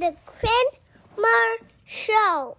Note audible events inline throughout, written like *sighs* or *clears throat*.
the Quinn Marr Show.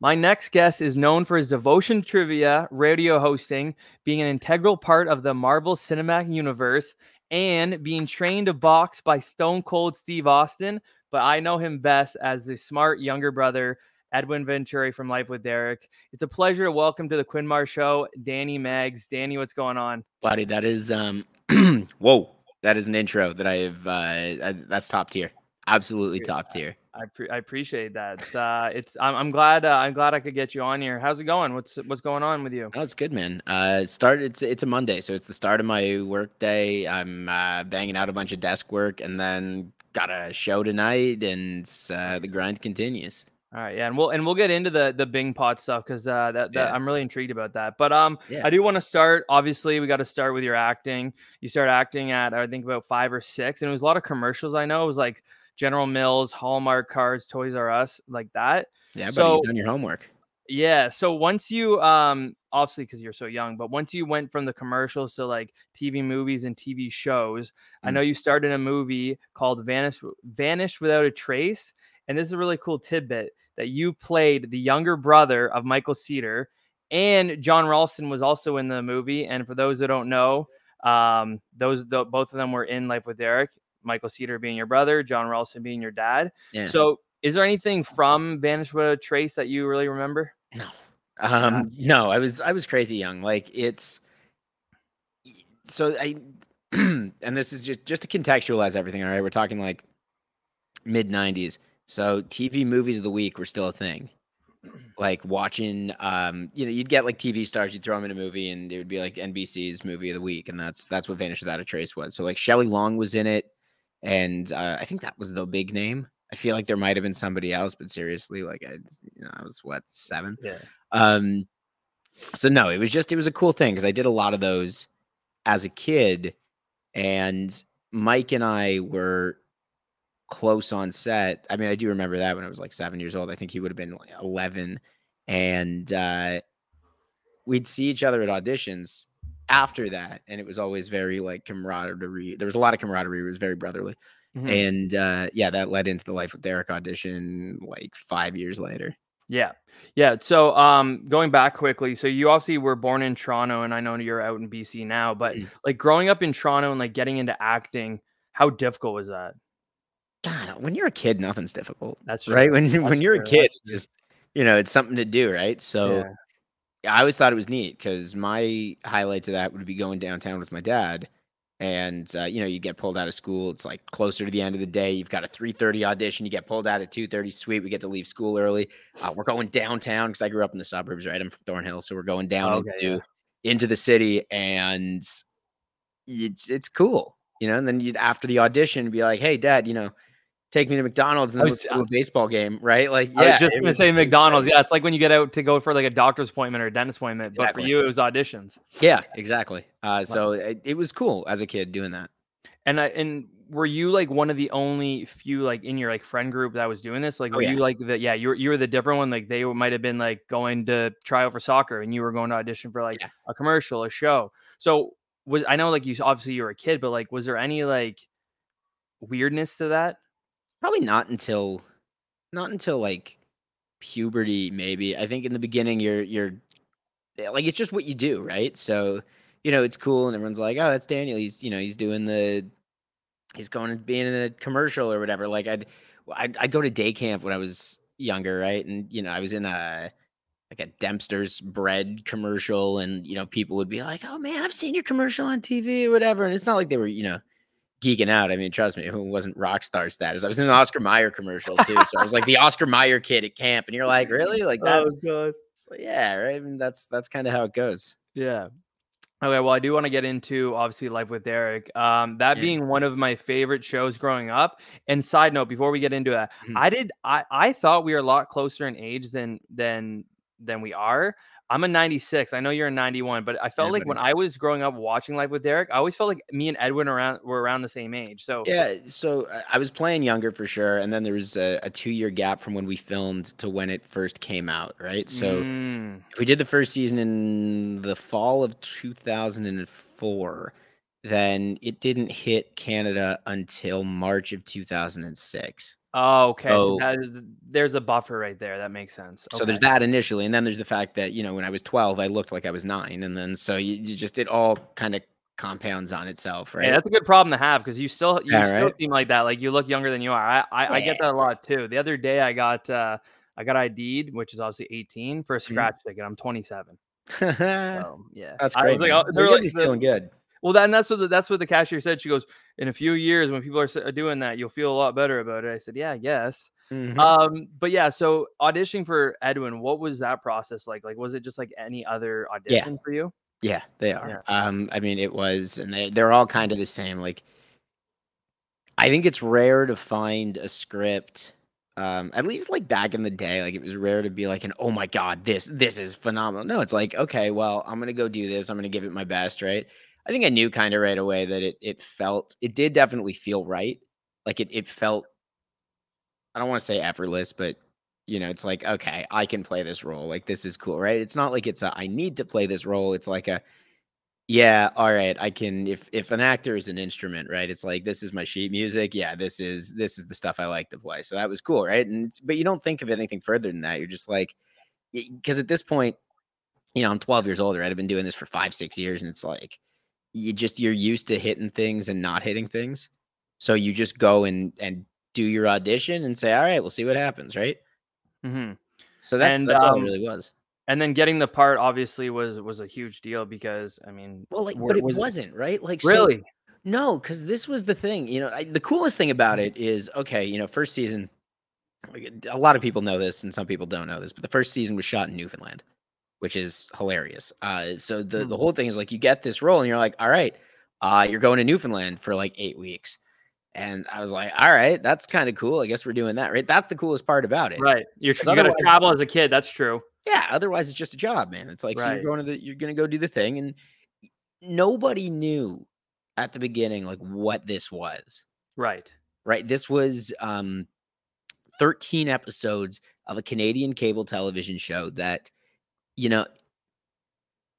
My next guest is known for his devotion to trivia, radio hosting, being an integral part of the Marvel Cinematic Universe, and being trained to box by Stone Cold Steve Austin. But I know him best as the smart younger brother, Edwin Venturi from Life with Derek. It's a pleasure to welcome to the Quinn Marr Show, Danny Mags. Danny, what's going on? Buddy, that is um *clears throat* whoa. That is an intro that I have uh that's top tier. Absolutely top tier. I, pre- I appreciate that. Uh, it's I'm, I'm glad uh, I'm glad I could get you on here. How's it going? What's what's going on with you? Oh, it's good, man. Uh, start it's it's a Monday, so it's the start of my work day. I'm uh, banging out a bunch of desk work, and then got a show tonight, and uh, the grind continues. All right, yeah, and we'll and we'll get into the the Bing pot stuff because uh, that, that Yeah. I'm really intrigued about that. But um, Yeah. I do want to start. Obviously, we got to start with your acting. You start acting at I think about five or six, and it was a lot of commercials. I know it was like General Mills, Hallmark cards, Toys R Us, like that. Yeah, buddy, So- you've done your homework. Yeah. So once you um obviously because you're so young, but once you went from the commercials to like TV movies and TV shows, I Mm. know you started a movie called Vanish Vanish Without a Trace. And this is a really cool tidbit that you played the younger brother of Michael Seater, and John Ralston was also in the movie. And for those that don't know, um, those the, both of them were in Life with Derek. Michael Seater being your brother, John Ralston being your dad. Yeah. So, is there anything from Vanish Without a Trace that you really remember? No. Um no, I was I was crazy young. Like it's so I *clears throat* and this is just just to contextualize everything, all right? We're talking like mid 90s. So TV movies of the week were still a thing. *clears throat* Like watching um you know, you'd get like TV stars, you'd throw them in a movie and it would be like NBC's movie of the week and that's that's what Vanish Without a Trace was. So like Shelley Long was in it and uh, I think that was the big name. I feel like there might have been somebody else, but seriously, like I, you know, I was what seven. Yeah. Um, so no, it was just it was a cool thing because I did a lot of those as a kid, and Mike and I were close on set. I mean, I do remember that when I was like seven years old. I think he would have been like eleven, and uh, we'd see each other at auditions after that, and it was always very like camaraderie. There was a lot of camaraderie. It was very brotherly, Mhm. and uh, yeah, that led into the Life with Derek audition like five years later. Yeah. Yeah. So um going back quickly, so you obviously were born in Toronto and I know you're out in BC now, but Mhm. like growing up in Toronto and like getting into acting, how difficult was that? God, when you're a kid, nothing's difficult. That's right? When That's when you're a kid, just you know, it's something to do, right? So Yeah. I always thought it was neat because my highlights of that would be going downtown with my dad, and uh, you know, you get pulled out of school. It's like closer to the end of the day. You've got a three thirty audition. You get pulled out at two thirty. Sweet, we get to leave school early. Uh, we're going downtown because I grew up in the suburbs, right? I'm from Thornhill, so we're going down Okay, into yeah. into the city, and it's it's cool, you know. And then you after the audition, be like, "Hey, Dad, you know." Take me to McDonald's and then was- let's to a baseball game, right? Like, yeah, I was just gonna was- say McDonald's. Yeah, it's like when you get out to go for like a doctor's appointment or a dentist appointment, but for you it was auditions. Yeah, exactly. Uh, so it, it was cool as a kid doing that. And I and were you like one of the only few like in your like friend group that was doing this? Like Oh, were yeah. you like the yeah, you were you were the different one? Like they might have been like going to try out for soccer and you were going to audition for like Yeah. a commercial, a show. So was I know like you obviously you were a kid, but like was there any like weirdness to that? Probably not until, not until like puberty. Maybe I think in the beginning you're you're eh, like it's just what you do, right? So you know it's cool, and everyone's like, "Oh, that's Daniel. He's you know he's doing the, he's going to being in a commercial or whatever." Like I'd I'd, I'd go to day camp when I was younger, right? And you know I was in a like a Dempster's bread commercial, and you know people would be like, "Oh man, I've seen your commercial on TV or whatever," and it's not like they were you know geeking out. I mean, trust me, who wasn't rock star status? I was in an *laughs* Oscar Mayer commercial too, so I was like the Oscar Mayer kid at camp, and you're like, really? Like that's god. it's like, yeah, right. I mean, that's that's kind of how it goes. Yeah. Okay, well, I do want to get into obviously Life with Derek. Um, that Yeah. being one of my favorite shows growing up. And side note, before we get into that, Mhm. I did I I thought we were a lot closer in age than than than we are. I'm a 96. I know you're a 91, but I felt Yeah, like when. I was growing up watching Life with Derek, I always felt like me and Edwin around were around the same age. So Yeah, so I- was playing younger for sure, and then there was a, a two year gap from when we filmed to when it first came out, right? So Mm, if we did the first season in the fall of 2004, then it didn't hit Canada until March of 2006. Oh, okay. So, So- there's a buffer right there. That makes sense. So there's that initially, and then there's the fact that you know when I was 12, I looked like I was nine, and then so you, you just it all kind of compounds on itself, right? Yeah, that's a good problem to have because you still you Yeah, still right? seem like that. Like you look younger than you are. I I, I get that a lot too. The other day I got uh I got ID'd, which is obviously 18 for a Mm-hmm. scratch ticket. I'm 27. *laughs* So yeah, I was great. like, oh, they're like feeling good. Well, then that's what the, that's what the cashier said. She goes, in a few years when people are doing that, you'll feel a lot better about it. I said, yeah, I guess. Mhm. Um, but yeah, so auditioning for Edwin, what was that process like? Like, was it just like any other audition for you? Yeah, they are. Um, I mean, it was, and they they're all kind of the same. Like, I think it's rare to find a script. Um, at least like back in the day, like it was rare to be like an oh my god, this this is phenomenal. No, it's like okay, well, I'm gonna go do this. I'm gonna give it my best, right? I think I knew kind of right away that it it felt it did definitely feel right. Like it it felt I don't want to say effortless, but you know, it's like okay, I can play this role. Like this is cool, right? It's not like it's a I need to play this role. It's like a yeah, all right. I can if if an actor is an instrument, right? It's like this is my sheet music. Yeah, this is this is the stuff I like to play. So that was cool, right? And it's, but you don't think of anything further than that. You're just like because at this point, you know, I'm 12 years old, right? I've been doing this for 5 6 years and it's like you just you're used to hitting things and not hitting things. So you just go and and do your audition and say, "All right, we'll see what happens," right? Mm-hmm. So that's And, that's all um, it really was. And then getting the part obviously was was a huge deal because I mean, Well, like, but it was wasn't, right? Like, so- really. No, because this was the thing. You know, I, the coolest thing about it is okay. You know, first season. A lot of people know this, and some people don't know this. But the first season was shot in Newfoundland, which is hilarious. Uh, so the the Hmm. whole thing is like you get this role, and you're like, all right, uh, you're going to Newfoundland for like eight weeks. And I was like, all right, that's kind of cool. I guess we're doing that, right? That's the coolest part about it. Right. You're, you got to travel as a kid. That's true. Yeah, otherwise it's just a job, man. It's like so you're going to the you're gonna go do the thing, and nobody knew at the beginning like what this was. Right. right? This was um 13 episodes of a Canadian cable television show that, you know,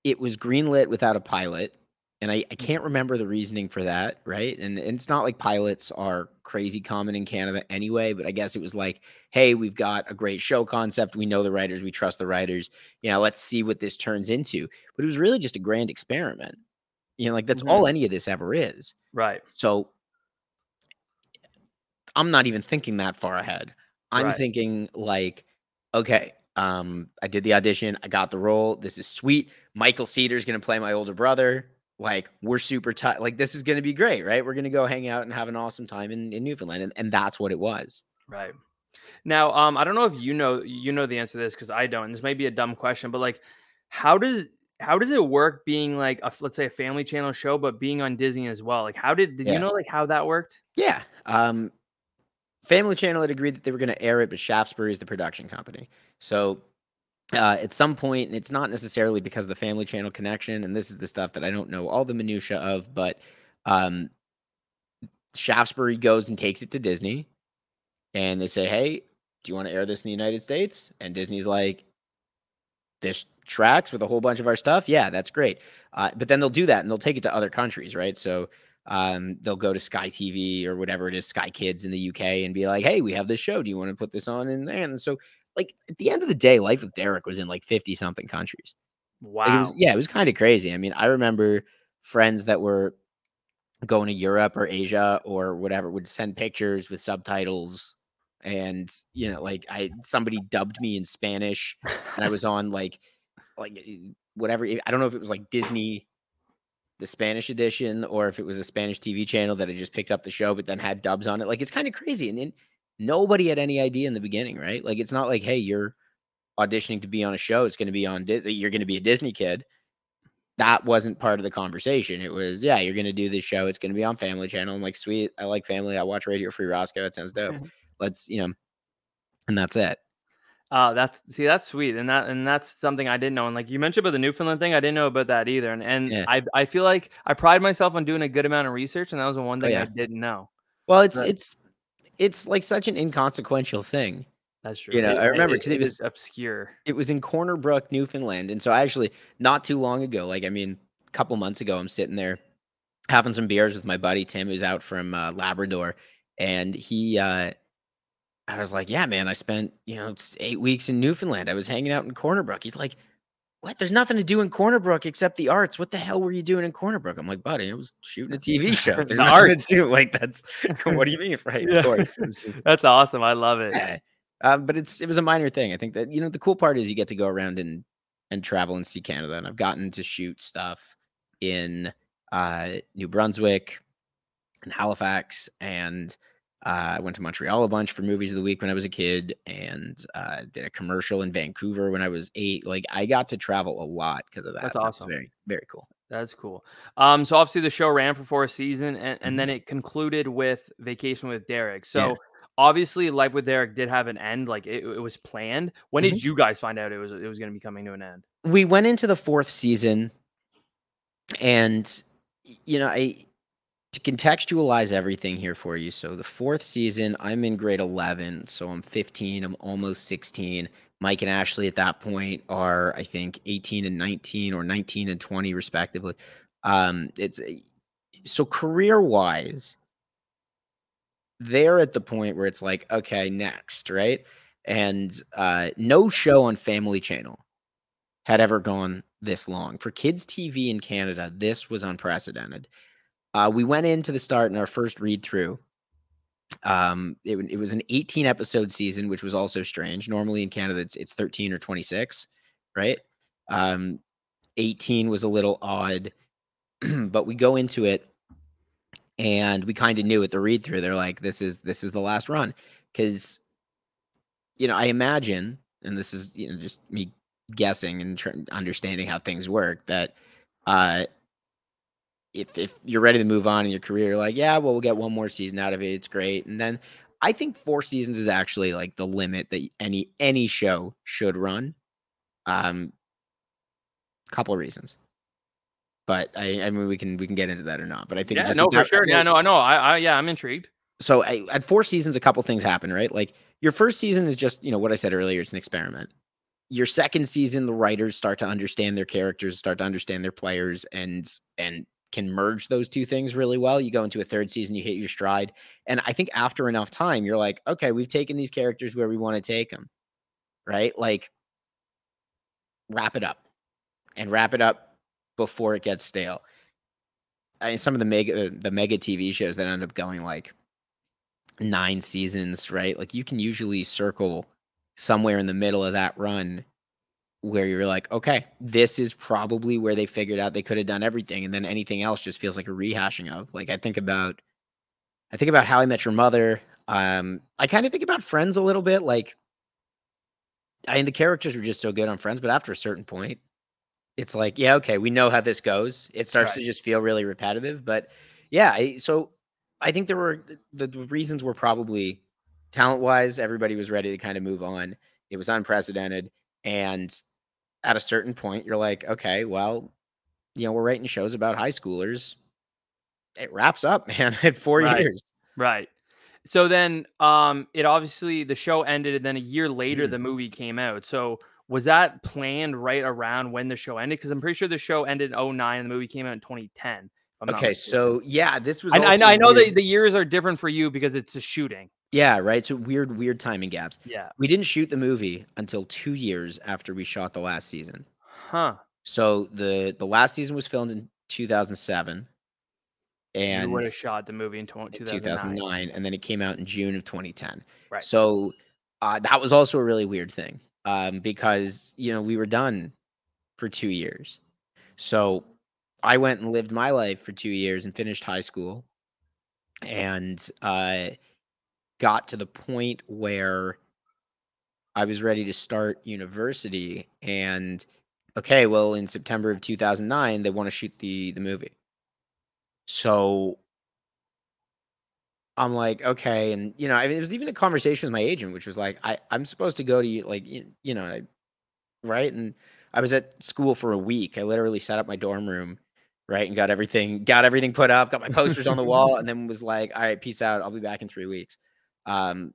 it was greenlit without a pilot. And I, I can't remember the reasoning for that, right? And, and it's not like pilots are crazy common in Canada anyway, but I guess it was like, hey, we've got a great show concept. We know the writers, we trust the writers. You know, let's see what this turns into. But it was really just a grand experiment. You know, like that's Mhm. all any of this ever is. Right. So I'm not even thinking that far ahead. I'm Right. thinking like, okay, um, I did the audition, I got the role. This is sweet. Michael Seater's gonna play my older brother. Like, we're super tight. Like, this is gonna be great, right? We're gonna go hang out and have an awesome time in, in Newfoundland. And, and that's what it was. Right. Now, um, I don't know if you know you know the answer to this because I don't. This may be a dumb question, but like, how does how does it work being like a let's say a family channel show, but being on Disney as well? Like, how did did Yeah. you know like how that worked? Yeah. Um, Family Channel had agreed that they were going to air it, but Shaftesbury is the production company. So uh, at some point, and it's not necessarily because of the Family Channel connection, and this is the stuff that I don't know all the minutia of, but um, Shaftesbury goes and takes it to Disney, and they say, "Hey, do you want to air this in the United States?" And Disney's like, "This tracks with a whole bunch of our stuff. Yeah, that's great." Uh, but then they'll do that, and they'll take it to other countries, right? So um, they'll go to Sky TV or whatever it is, Sky Kids in the UK, and be like, "Hey, we have this show. Do you want to put this on in there?" And so, like at the end of the day, Life with Derek was in like fifty something countries. Like, Wow. it was, yeah, it was kind of crazy. I mean, I remember friends that were going to Europe or Asia or whatever would send pictures with subtitles, and you know, like I somebody dubbed me in Spanish, and I was *laughs* on like like whatever. I don't know if it was like Disney, the Spanish edition, or if it was a Spanish TV channel that had just picked up the show, but then had dubs on it. Like it's kind of crazy, and then nobody had any idea in the beginning, right? Like it's not like, hey, you're auditioning to be on a show. It's going to be on Disney. You're going to be a Disney kid. That wasn't part of the conversation. It was, yeah, you're going to do this show. It's going to be on Family Channel. I'm like, sweet. I like Family. I watch Radio Free Roscoe. It sounds dope. *laughs* Let's, you know, and that's it. Uh, that's see, that's sweet, and that and that's something I didn't know. And like you mentioned about the Newfoundland thing, I didn't know about that either. And and Yeah. I I feel like I pride myself on doing a good amount of research, and that was the one thing yeah. I didn't know. Well, it's Right. it's it's like such an inconsequential thing. That's true. You know, I remember 'cause it it was- was obscure. It was in Corner Brook, Newfoundland, and so I actually not too long ago, like I mean, a couple months ago, I'm sitting there having some beers with my buddy Tim, who's out from uh, Labrador, and he, uh, I was like, "Yeah, man, I spent you know eight weeks in Newfoundland. I was hanging out in Corner Brook." He's like, "What? There's nothing to do in Corner Brook except the arts. What the hell were you doing in Corner Brook?" I'm like, "Buddy, I was shooting a TV *laughs* show. There's The arts. to do. Like that's *laughs* what do you mean, right? Yeah. Of course, *laughs* just That's awesome. I love it. yeah. Um, but it's it was a minor thing. I think that you know the cool part is you get to go around and and travel and see Canada. And I've gotten to shoot stuff in uh, New Brunswick and Halifax, and uh, I went to Montreal a bunch for movies of the week when I was a kid, and uh, did a commercial in Vancouver when I was eight. Like I got to travel a lot because of that. That's That awesome. very very cool. That's cool. Um, so obviously the show ran for four seasons, and, and Mhm. then it concluded with Vacation with Derek. So Yeah. obviously, Life with Derek did have an end. Like it, it was planned. When Mhm. did you guys find out it was it was going to be coming to an end? we went into the fourth season and you know i to contextualize everything here for you so the fourth season i'm in grade 11 so i'm 15 i'm almost 16 mike and ashley at that point are i think 18 and 19 or 19 and 20 respectively um it's a- so career wise they're at the point where it's like okay next right and uh no show on family channel had ever gone this long. For kids' TV in Canada, this was unprecedented. Uh, we went into the start in our first read through. Um, it, it was an 18 episode season, which was also strange. Normally in Canada, it's, it's 13 or 26, right? Um, 18 was a little odd, *clears throat* but we go into it and we kind of knew at the read through. They're like, this is this is the last run because you know I imagine, and this is you know just me guessing and tr- understanding how things work that uh if if you're ready to move on in your career you're like yeah well we'll get one more season out of it it's great and then i think four seasons is actually like the limit that any any show should run um couple of reasons but i i mean we can we can get into that or not but i think Yeah, just no, for sure. Yeah, no, I know. I, I yeah, I'm intrigued. so I, at four seasons, a couple things happen, right? Like your first season is just, you know, what I said earlier, it's an experiment. Your second season, the writers start to understand their characters, start to understand their players, and and can merge those two things really well. You go into a third season, you hit your stride, and I think after enough time, you're like, okay, we've taken these characters where we want to take them, right? Like wrap it up, and wrap it up before it gets stale. I mean, some of the mega uh, the mega TV shows that end up going like nine seasons, right? Like you can usually circle somewhere in the middle of that run where you're like, okay, this is probably where they figured out they could have done everything, and then anything else just feels like a rehashing of. Like I think about, I think about How I Met Your Mother. Um, I kind of think about Friends a little bit. Like, I mean, the characters were just so good on Friends, but after a certain point, it's like, yeah, okay, we know how this goes. It starts to just feel really repetitive. But yeah, I, so I think there were the, the reasons were probably talent wise, everybody was ready to kind of move on. It was unprecedented. And at a certain point, you're like, okay, well, you know, we're writing shows about high schoolers. It wraps up, *laughs* man, at four Right. years. Right. So then, um, it obviously the show ended, and then a year later Mhm. the movie came out. So was that planned right around when the show ended? Because I'm pretty sure the show ended in 09 and the movie came out in 2010. I'm Okay, so yeah, this was. I, I, also I know that the years are different for you because it's a shooting. Yeah, right. So weird, weird timing gaps. Yeah. We didn't shoot the movie until two years after we shot the last season. Huh. So the the last season was filmed in 2007, you and would have shot the movie in 2009. 2009, and then it came out in June of 2010. Right. So uh, that was also a really weird thing um, because you know we were done for two years. So I went and lived my life for two years and finished high school, and uh, got to the point where I was ready to start university. And okay, well, in September of 2009, they want to shoot the the movie. So I'm like, okay, and you know, I mean, there was even a conversation with my agent, which was like, I I'm supposed to go to like you, you know, I- right, and I was at school for a week. I literally set up my dorm room, right, and got everything got everything put up, got my posters on the wall, *laughs* and then was like, all right, peace out. I'll be back in three weeks. Um,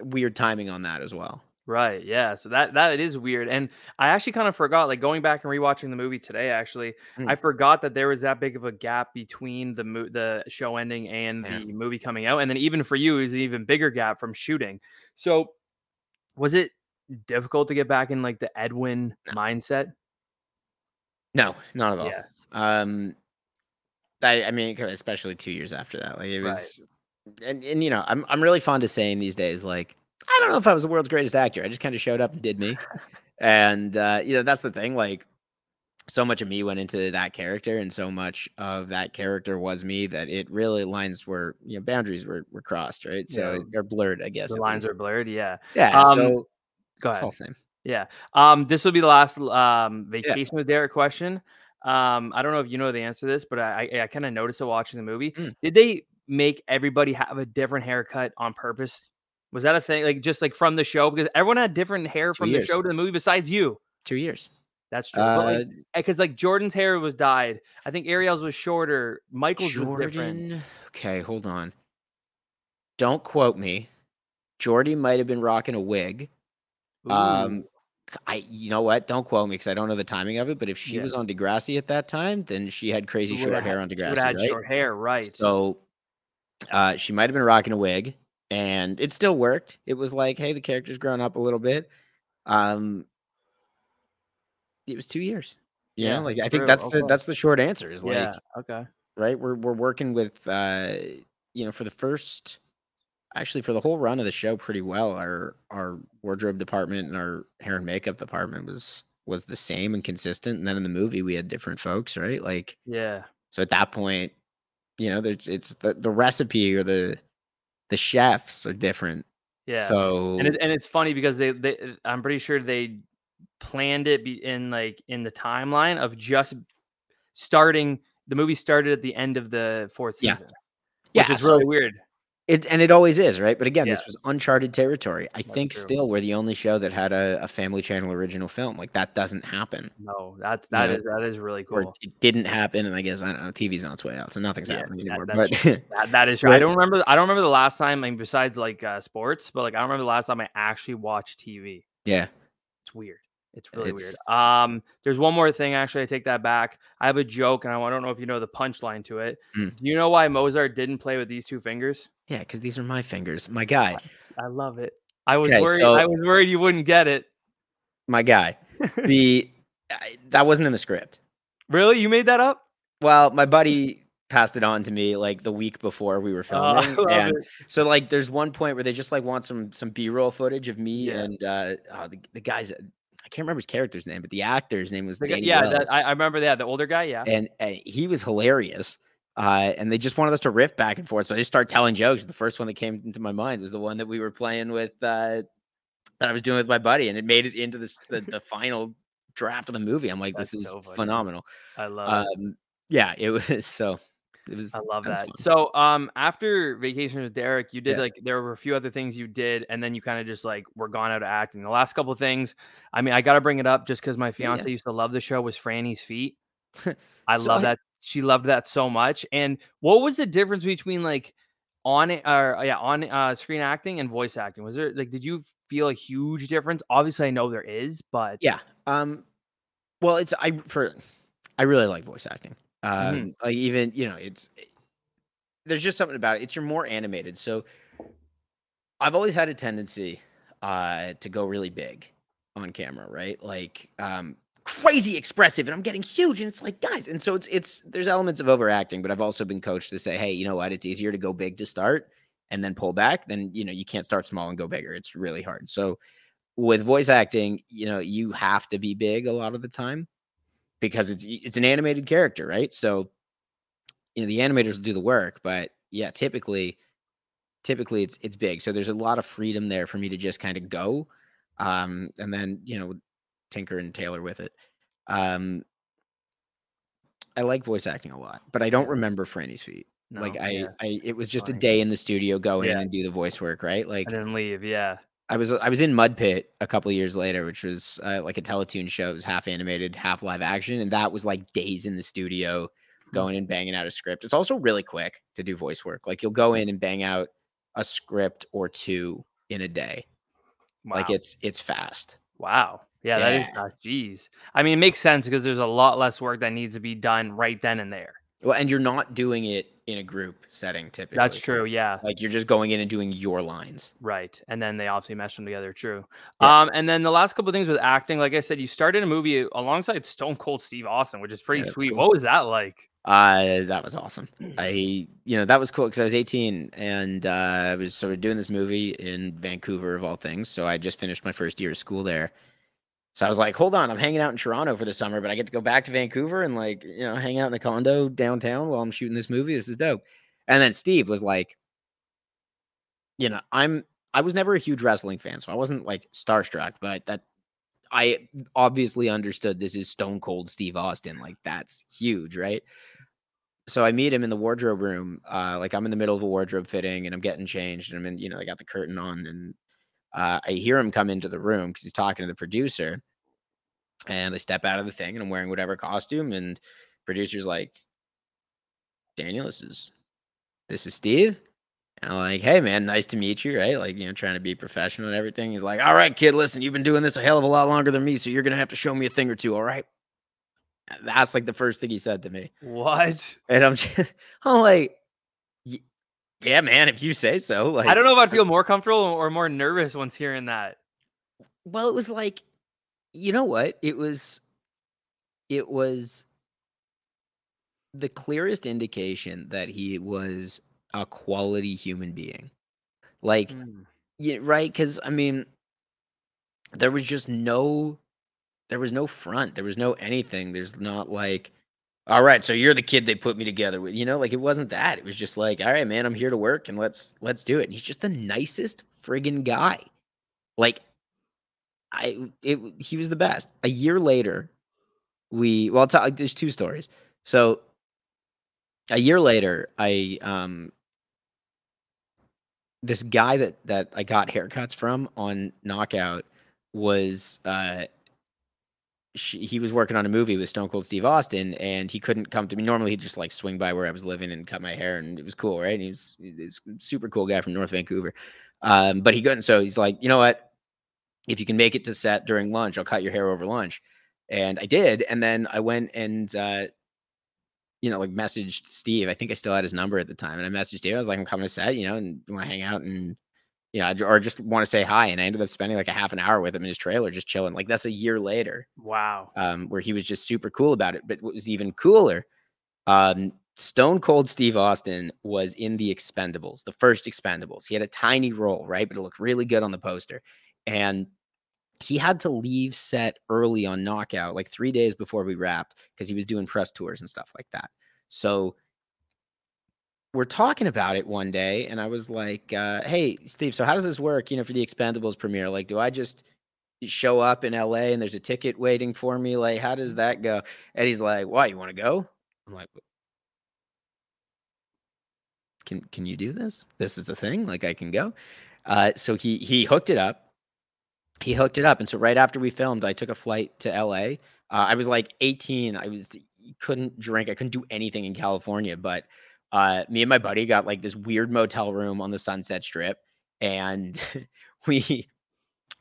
weird timing on that as well. Right. Yeah. So that that is weird. And I actually kind of forgot, like going back and rewatching the movie today, actually, Mm. I forgot that there was that big of a gap between the mo- the show ending and Yeah. the movie coming out. And then even for you, is an even bigger gap from shooting. So was it difficult to get back in like the Edwin No. mindset? No, not at all. Yeah. Um, I, I mean, especially two years after that, like it was, and and you know, I'm I'm really fond of saying these days, like I don't know if I was the world's greatest actor. I just kind of showed up and did me, *laughs* and uh, you know, that's the thing. Like, so much of me went into that character, and so much of that character was me that it really lines were you know boundaries were were crossed, right? So Yeah. they're blurred, I guess. The lines least. are blurred. Yeah. yeah. Um, so Go it's ahead. same. Yeah. Um, this will be the last um vacation with Derek question. Um, I don't know if you know the answer to this, but I I, I kind of noticed it watching the movie. Mm. Did they make everybody have a different haircut on purpose? Was that a thing? Like just like from the show? Because everyone had different hair from the years. show to the movie besides you. Two years. That's true. Uh, Because like, Jordan's hair was dyed. I think Ariel's was shorter. Michael's was different. Jordan. Okay, hold on. Don't quote me. Jordy might have been rocking a wig. Um, I you know what? Don't quote me because I don't know the timing of it. But if she Yeah. was on Degrassi at that time, then she had crazy short hair on Degrassi, had right? short hair, right? So, uh, she might have been rocking a wig, and it still worked. It was like, hey, the character's grown up a little bit. Um, it was two years. You Yeah, know, like I true, think that's the that's the short answer. Is like yeah. Okay. right? We're we're working with uh you know for the first actually for the whole run of the show pretty well. Our our wardrobe department and our hair and makeup department was was the same and consistent. And then in the movie we had different folks, right? Like Yeah. so at that point, you know, there's it's the, the recipe or the the chefs are different. Yeah. So and it, and it's funny because they, they I'm pretty sure they planned it be in like in the timeline of just starting the movie started at the end of the fourth season. yeah, which is so really weird. It and it always is, right? But again, Yeah. this was uncharted territory. I That's think true. still we're the only show that had a, a family channel original film. Like that doesn't happen. No, that's You that know, is that is really or cool. it didn't happen, and I guess I don't know. TV's on its way out, so nothing's Yeah, happening that- anymore. but That, that is *laughs* true. I don't remember. I don't remember the last time. I mean, besides like uh, sports, but like I don't remember the last time I actually watched TV. yeah, It's weird. It's really It's- weird. Um, there's one more thing. Actually, I take that back. I have a joke, and I don't know if you know the punchline to it. Mm. Do you know why Mozart didn't play with these two fingers? Yeah, because these are my fingers, my guy, I love it. I was Okay, worried. so- I was worried you wouldn't get it. my guy. *laughs* The I, that wasn't in the script. really, you made that up? Well, my buddy passed it on to me like the week before we were Oh, *laughs* filming, love and it. so like there's one point where they just like want some some b-roll footage of me Yeah. and uh oh, the, the guy's I can't remember his character's name, but the actor's name was The guy- Danny yeah, that, I, I remember that. The older guy, yeah. and uh, he was hilarious. Uh, and they just wanted us to riff back and forth. So I just started telling jokes. The first one that came into my mind was the one that we were playing with, uh, that I was doing with my buddy, and it made it into this the, the *laughs* final draft of the movie. I'm like, this is so phenomenal. I love it. Um, yeah, it was *laughs* so. It was. I love was that. So, um, after Vacation with Derek, you did Yeah. like there were a few other things you did, and then you kind of just like were gone out of acting. The last couple things, I mean, I got to bring it up just because my Yeah, yeah. fiance used to love the show. Was Franny's feet? *laughs* I So love I- that. She loved that so much. And what was the difference between like on it or yeah on uh, screen acting and voice acting? Was there like did you feel a huge difference? Obviously, I know there is, but Yeah. Um. Well, it's I for I really like voice acting. Um, Mhm. like even you know it's there's just something about it. It's you're more animated. So I've always had a tendency uh to go really big on camera, right? Like um crazy expressive and I'm getting huge and it's like guys and so it's it's there's elements of overacting but I've also been coached to say hey you know what? It's easier to go big to start and then pull back then you know you can't start small and go bigger. It's really hard. So with voice acting you know you have to be big a lot of the time because it's it's an animated character right? So you know the animators will do the work but yeah typically typically it's it's big. So there's a lot of freedom there for me to just kind of go um and then you know tinker and tailor with it um i like voice acting a lot but i don't remember franny's feet no, like i yeah, i it was just funny. a day in the studio go in and do the voice work right like and then leave. Yeah, I was I was in Mud Pit a couple years later, which was uh, like a Teletoon show. It was half animated, half live action, and that was like days in the studio, going and banging out a script. It's also really quick to do voice work. Like you'll go in and bang out a script or two in a day. Wow. Like it's it's fast. wow. Yeah, that is Yeah. fast. Jeez. I mean, it makes sense because there's a lot less work that needs to be done right then and there. Well, and you're not doing it in a group setting typically. That's true. Yeah. Like you're just going in and doing your lines. Right. And then they obviously mesh them together. True. Yeah. Um, and then the last couple of things with acting, like I said, you started a movie alongside Stone Cold Steve Austin, which is pretty Yeah, sweet. cool. What was that like? Uh, that was awesome. *clears throat* I, you know, that was cool because I was 18 and uh, I was sort of doing this movie in Vancouver of all things. So I just finished my first year of school there. So I was like, hold on, I'm hanging out in Toronto for the summer, but I get to go back to Vancouver and like, you know, hang out in a condo downtown while I'm shooting this movie. This is dope. And then Steve was like, you know, I'm, I was never a huge wrestling fan, so I wasn't like starstruck, but that I obviously understood this is Stone Cold Steve Austin. Like that's huge, right? So I meet him in the wardrobe room. Uh, like I'm in the middle of a wardrobe fitting and I'm getting changed and I'm in, you know, I got the curtain on and uh, I hear him come into the room because he's talking to the producer. And I step out of the thing and I'm wearing whatever costume. And producer's like, Daniel, this is this is Steve. And I'm like, hey man, nice to meet you, right? Like, you know, trying to be professional and everything. He's like, all right, kid, listen, you've been doing this a hell of a lot longer than me, so you're gonna have to show me a thing or two, all right? That's like the first thing he said to me. What? And I'm just, *laughs* I'm like, yeah, man, if you say so. Like, I don't know if I'd *laughs* feel more comfortable or more nervous once hearing that. Well, it was like, you know what? It was, it was the clearest indication that he was a quality human being. Like, Mm. yeah, right? Because I mean, there was just no, there was no front. There was no anything. There's not like, all right, so you're the kid they put me together with. You know, like it wasn't that. It was just like, all right, man, I'm here to work and let's let's do it. And he's just the nicest friggin' guy. Like, I it he was the best. A year later, we well, I'll there's two stories. So a year later, I um this guy that that I got haircuts from on Knockout was uh he was working on a movie with Stone Cold Steve Austin and he couldn't come to me. Normally he'd just like swing by where I was living and cut my hair and it was cool, right? And he was a super cool guy from North Vancouver. Um, but he couldn't. So he's like, you know what? If you can make it to set during lunch, I'll cut your hair over lunch. And I did. And then I went and uh you know, like messaged Steve. I think I still had his number at the time. And I messaged Steve. I was like, I'm coming to set, you know, and want to hang out and, you know, or just want to say hi. And I ended up spending like a half an hour with him in his trailer, just chilling. Like that's a year later, Wow. um, where he was just super cool about it. But what was even cooler, um, Stone Cold Steve Austin was in the Expendables, the first Expendables. He had a tiny role, right? But it looked really good on the poster. And he had to leave set early on Knockout, like three days before we wrapped, because he was doing press tours and stuff like that. So we're talking about it one day, and I was like, uh, "Hey, Steve, so how does this work? You know, for the Expendables premiere, like, do I just show up in LA and there's a ticket waiting for me? Like, how does that go?" And he's like, "Why? You want to go?" I'm like, "Can can you do this? This is a thing. Like, I can go." Uh, so he he hooked it up he hooked it up and so right after we filmed i took a flight to la uh, i was like 18 i was couldn't drink i couldn't do anything in california but uh, me and my buddy got like this weird motel room on the sunset strip and *laughs* we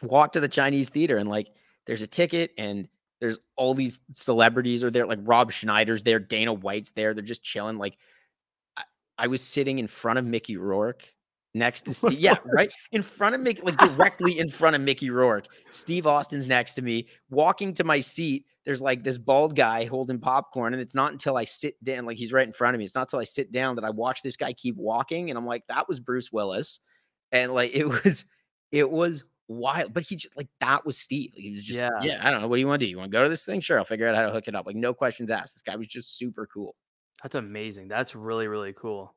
walked to the chinese theater and like there's a ticket and there's all these celebrities are there like rob schneider's there dana white's there they're just chilling like I, I was sitting in front of mickey rourke next to Steve. Yeah, *laughs* right in front of Mickey, like directly in front of Mickey Rourke. Steve Austin's next to me. Walking to my seat, there's like this bald guy holding popcorn, and it's not until I sit down, like he's right in front of me. It's not until I sit down that I watch this guy keep walking, and I'm like, that was Bruce Willis, and like it was, it was wild. But he just like that was Steve. Like, he was just Yeah. yeah. I don't know. What do you want to do? You want to go to this thing? Sure, I'll figure out how to hook it up. Like no questions asked. This guy was just super cool. That's amazing. That's really really cool.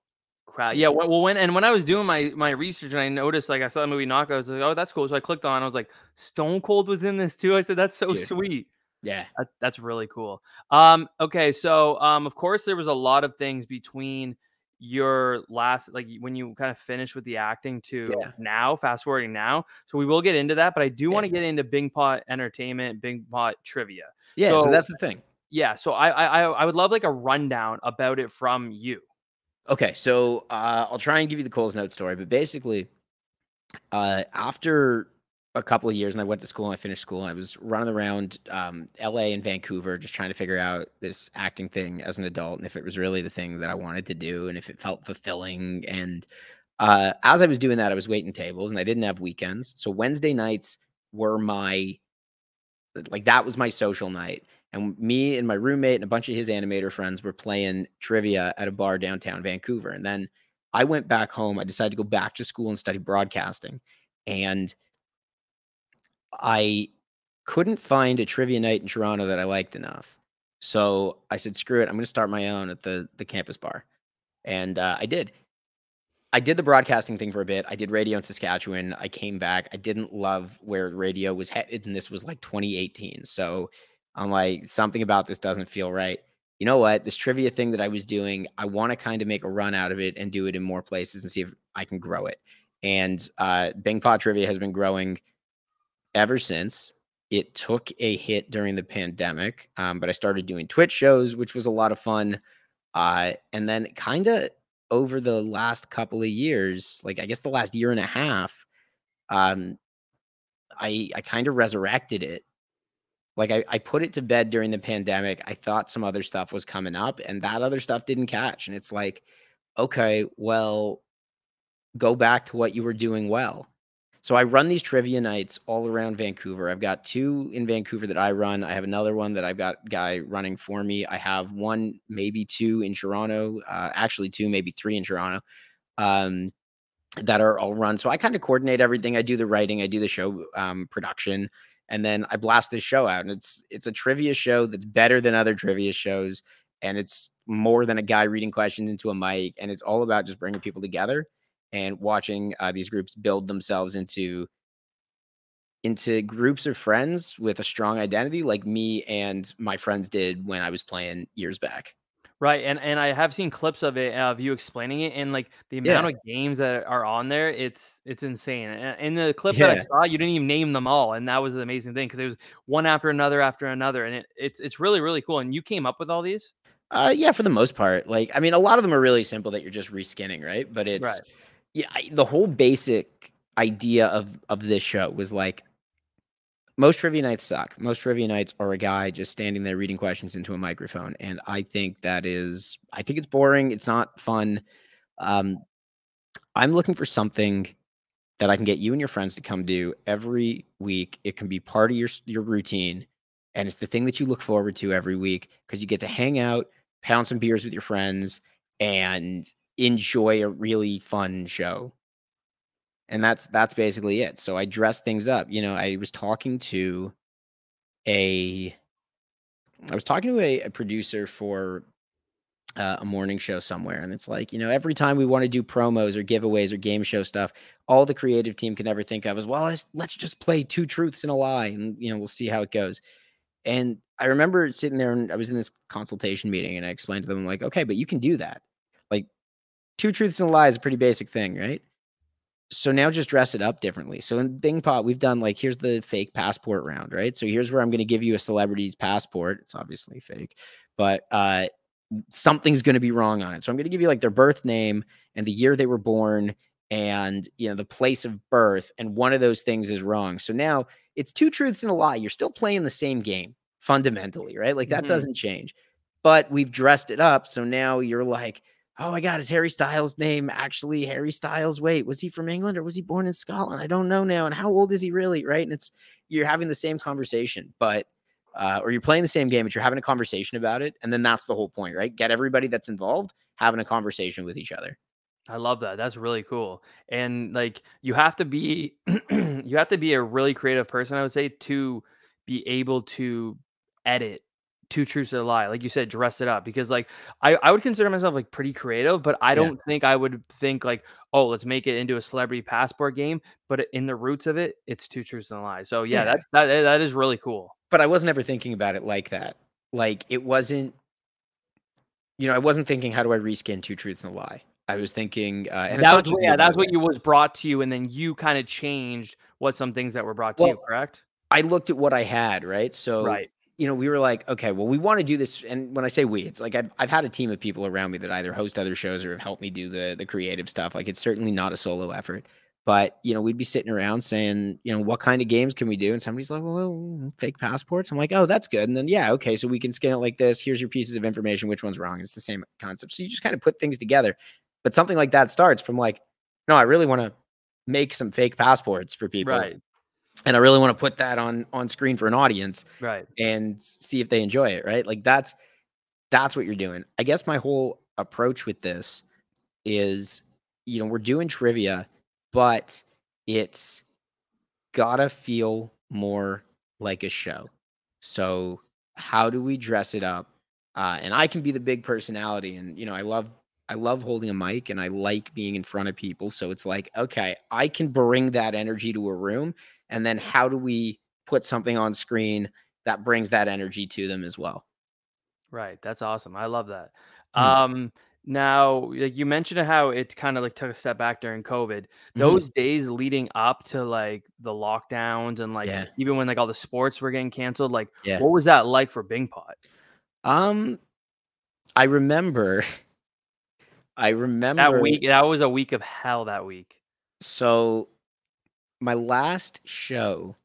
Crowd. Yeah. Well, when and when I was doing my my research and I noticed like I saw the movie Knockout, I was like, oh, that's cool. So I clicked on. I was like, Stone Cold was in this too. I said, that's so Dude. sweet. Yeah. That, that's really cool. Um. Okay. So um. Of course, there was a lot of things between your last like when you kind of finished with the acting to Yeah. now fast forwarding now so we will get into that but i do want to get into bing pot entertainment bing pot trivia Yeah. So, So- that's the thing. yeah so I, I I- i would love like a rundown about it from you Okay, so uh, I'll try and give you the Coles Note story, but basically, uh, after a couple of years and I went to school and I finished school and I was running around um, LA and Vancouver just trying to figure out this acting thing as an adult and if it was really the thing that I wanted to do and if it felt fulfilling. And uh, as I was doing that, I was waiting tables and I didn't have weekends. So Wednesday nights were my like that was my social night. And me and my roommate and a bunch of his animator friends were playing trivia at a bar downtown Vancouver. And then I went back home. I decided to go back to school and study broadcasting. And I couldn't find a trivia night in Toronto that I liked enough. So I said, screw it. I'm going to start my own at the, the campus bar. And uh, I did. I did the broadcasting thing for a bit. I did radio in Saskatchewan. I came back. I didn't love where radio was headed, and this was like 2018. So I'm like, something about this doesn't feel right. You know what? This trivia thing that I was doing, I want to kind of make a run out of it and do it in more places and see if I can grow it. And uh, Bing Pot Trivia has been growing ever since. It took a hit during the pandemic, um, but I started doing Twitch shows, which was a lot of fun. Uh, and then kind of over the last couple of years, like I guess the last year and a half, um, I I kind of resurrected it. Like I, I put it to bed during the pandemic. I thought some other stuff was coming up, and that other stuff didn't catch. And it's like, okay, well, go back to what you were doing well. So I run these trivia nights all around Vancouver. I've got two in Vancouver that I run. I have another one that I've got guy running for me. I have one, maybe two in Toronto. Uh, actually, two, maybe three in Toronto. Um, that are all run. So I kind of coordinate everything. I do the writing, I do the show um, production, and then I blast this show out. And it's it's a trivia show that's better than other trivia shows, and it's more than a guy reading questions into a mic. And it's all about just bringing people together and watching uh, these groups build themselves into into groups of friends with a strong identity like me and my friends did when I was playing years back. Right, and and I have seen clips of it of you explaining it, and like the amount Yeah. of games that are on there, it's it's insane. And in the clip that I saw, you didn't even name them all, and that was the amazing thing because it was one after another after another, and it, it's it's really really cool. And you came up with all these, Uh yeah, for the most part. Like I mean a lot of them are really simple that you're just reskinning, right? But it's right? yeah, I, the whole basic idea of of this show was like most trivia nights suck. Most trivia nights are a guy just standing there reading questions into a microphone, and I think that is, I think it's boring. It's not fun. Um, I'm looking for something that I can get you and your friends to come do every week. It can be part of your your routine, and it's the thing that you look forward to every week because you get to hang out, pound some beers with your friends, and enjoy a really fun show and that's that's basically it. So I dressed things up. You know, I was talking to a I was talking to a, a producer for uh, a morning show somewhere, and it's like, you know, every time we want to do promos or giveaways or game show stuff, all the creative team can ever think of is, well, let's, let's just play two truths and a lie, and you know, we'll see how it goes. And I remember sitting there, and I was in this consultation meeting, and I explained to them, like, okay, but you can do that. Like, two truths and a lie is a pretty basic thing, right? So now just dress it up differently. So in Bing Pot, we've done like here's the fake passport round, right? So here's where I'm going to give you a celebrity's passport. It's obviously fake, but uh, something's going to be wrong on it. So I'm going to give you like their birth name and the year they were born and you know the place of birth, and one of those things is wrong. So now it's two truths and a lie. You're still playing the same game fundamentally, right? Like that Mhm. doesn't change, but we've dressed it up. So now you're like oh my god, is Harry Styles' name actually Harry Styles? Wait, was he from England or was he born in Scotland? I don't know now. And how old is he really? Right. And it's you're having the same conversation, but uh, or you're playing the same game, but you're having a conversation about it. And then that's the whole point, right? Get everybody that's involved having a conversation with each other. I love that. That's really cool. And like you have to be *clears throat* you have to be a really creative person, I would say, to be able to edit two truths and a lie. Like you said, dress it up. Because like I, I would consider myself like pretty creative, but I don't think I would think like, oh, let's make it into a celebrity passport game. But in the roots of it, it's two truths and a lie. So yeah, Yeah. that that that is really cool. But I wasn't ever thinking about it like that. Like it wasn't, you know, I wasn't thinking, how do I reskin two truths and a lie? I was thinking, uh, and That was just what- me, yeah, that's what you was brought to you, and then you kind of changed what some things that were brought to you, correct? I looked at what I had, right? So Right. You know, we were like, okay, well, we want to do this. And when I say we, it's like I've, I've had a team of people around me that either host other shows or have helped me do the the creative stuff. Like it's certainly not a solo effort. But you know, we'd be sitting around saying, you know, what kind of games can we do? And somebody's like, well, fake passports. I'm like, oh, that's good. And then yeah, okay, so we can scan it like this. Here's your pieces of information. Which one's wrong? It's the same concept. So you just kind of put things together. But something like that starts from like, no, I really want to make some fake passports for people. Right. And I really want to put that on on screen for an audience Right. and see if they enjoy it, right? Like that's that's what you're doing. I guess my whole approach with this is, you know, we're doing trivia, but it's gotta feel more like a show. So how do we dress it up? Uh, and I can be the big personality, and you know, I love I love holding a mic and I like being in front of people. So it's like, okay, I can bring that energy to a room. And then how do we put something on screen that brings that energy to them as well? Right. That's awesome. I love that. Mm. Um, now, like you mentioned how it kind of like took a step back during COVID. Mhm. Those days leading up to like the lockdowns and like Yeah. even when like all the sports were getting canceled, like Yeah. what was that like for Bing Pot? Um, I remember, *laughs* I remember That week, that was a week of hell that week. So my last show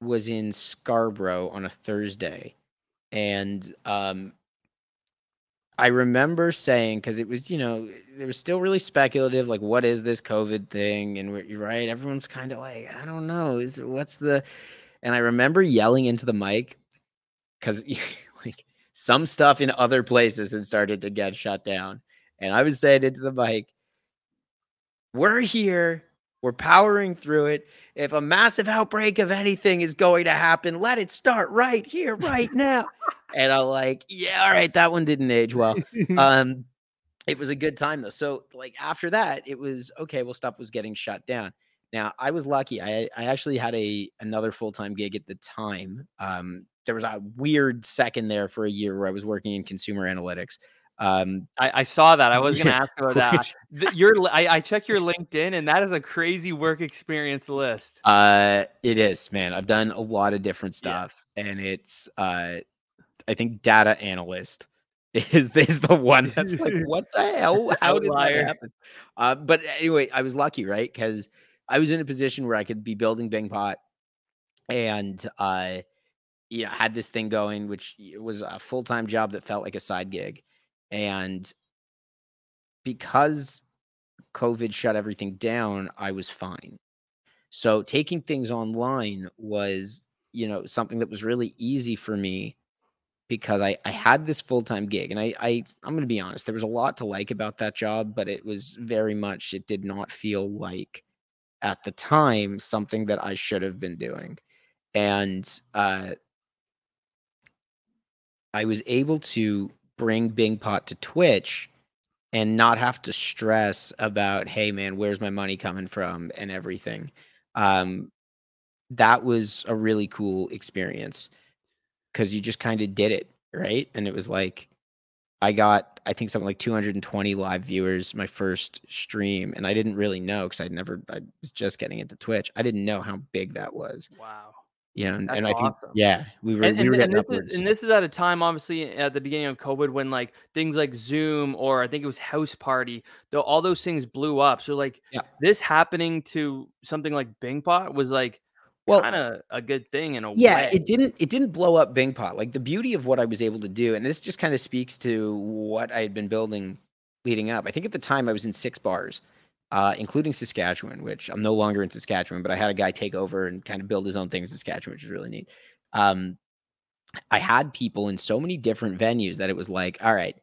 was in Scarborough on a Thursday. And um I remember saying because it was, you know, it was still really speculative, like what is this COVID thing? And you're right, everyone's kind of like, I don't know, is what's the and I remember yelling into the mic because *laughs* like some stuff in other places had started to get shut down. And I was saying into the mic, we're here. We're powering through it. If a massive outbreak of anything is going to happen, let it start right here, right now. and I'm like, yeah, all right, that one didn't age well. *laughs* Um, it was a good time though. So like after that, it was okay. Well, stuff was getting shut down. Now I was lucky. I I actually had a another full time gig at the time. Um, there was a weird second there for a year where I was working in consumer analytics. Um, I, I saw that. I was gonna ask about that. which- Your I, I checked your LinkedIn and that is a crazy work experience list. Uh, it is, man. I've done a lot of different Yeah. stuff, and it's uh, I think data analyst *laughs* is is the one that's like, *laughs* what the hell? How did that happen? Uh, but anyway, I was lucky, right? Because I was in a position where I could be building BingPot, and uh, you know, had this thing going, which was a full time job that felt like a side gig, and because COVID shut everything down, I was fine. So taking things online was, you know, something that was really easy for me because I, I had this full-time gig and I, I I'm gonna be honest, there was a lot to like about that job, but it was very much it did not feel like at the time something that I should have been doing. And uh I was able to bring BingPot to Twitch and not have to stress about, hey man, where's my money coming from and everything. Um, that was a really cool experience because you just kind of did it, right? And it was like, I got, I think something like 220 live viewers my first stream, and I didn't really know because I'd never, I was just getting into Twitch. I didn't know how big that was, Wow. You know. And, and I think, awesome. yeah, we were, and, we were and, and getting this upwards. is, and this is at a time obviously at the beginning of covid when like things like zoom or i think it was house party though all those things blew up so like Yeah. this happening to something like bingpot was like well, kind of a good thing in a yeah way Yeah, it didn't it didn't blow up bingpot like the beauty of what i was able to do and this just kind of speaks to what i had been building leading up i think at the time i was in six bars uh, including saskatchewan which i'm no longer in saskatchewan but i had a guy take over and kind of build his own thing in saskatchewan which is really neat. Um, i had people in so many different venues that it was like all right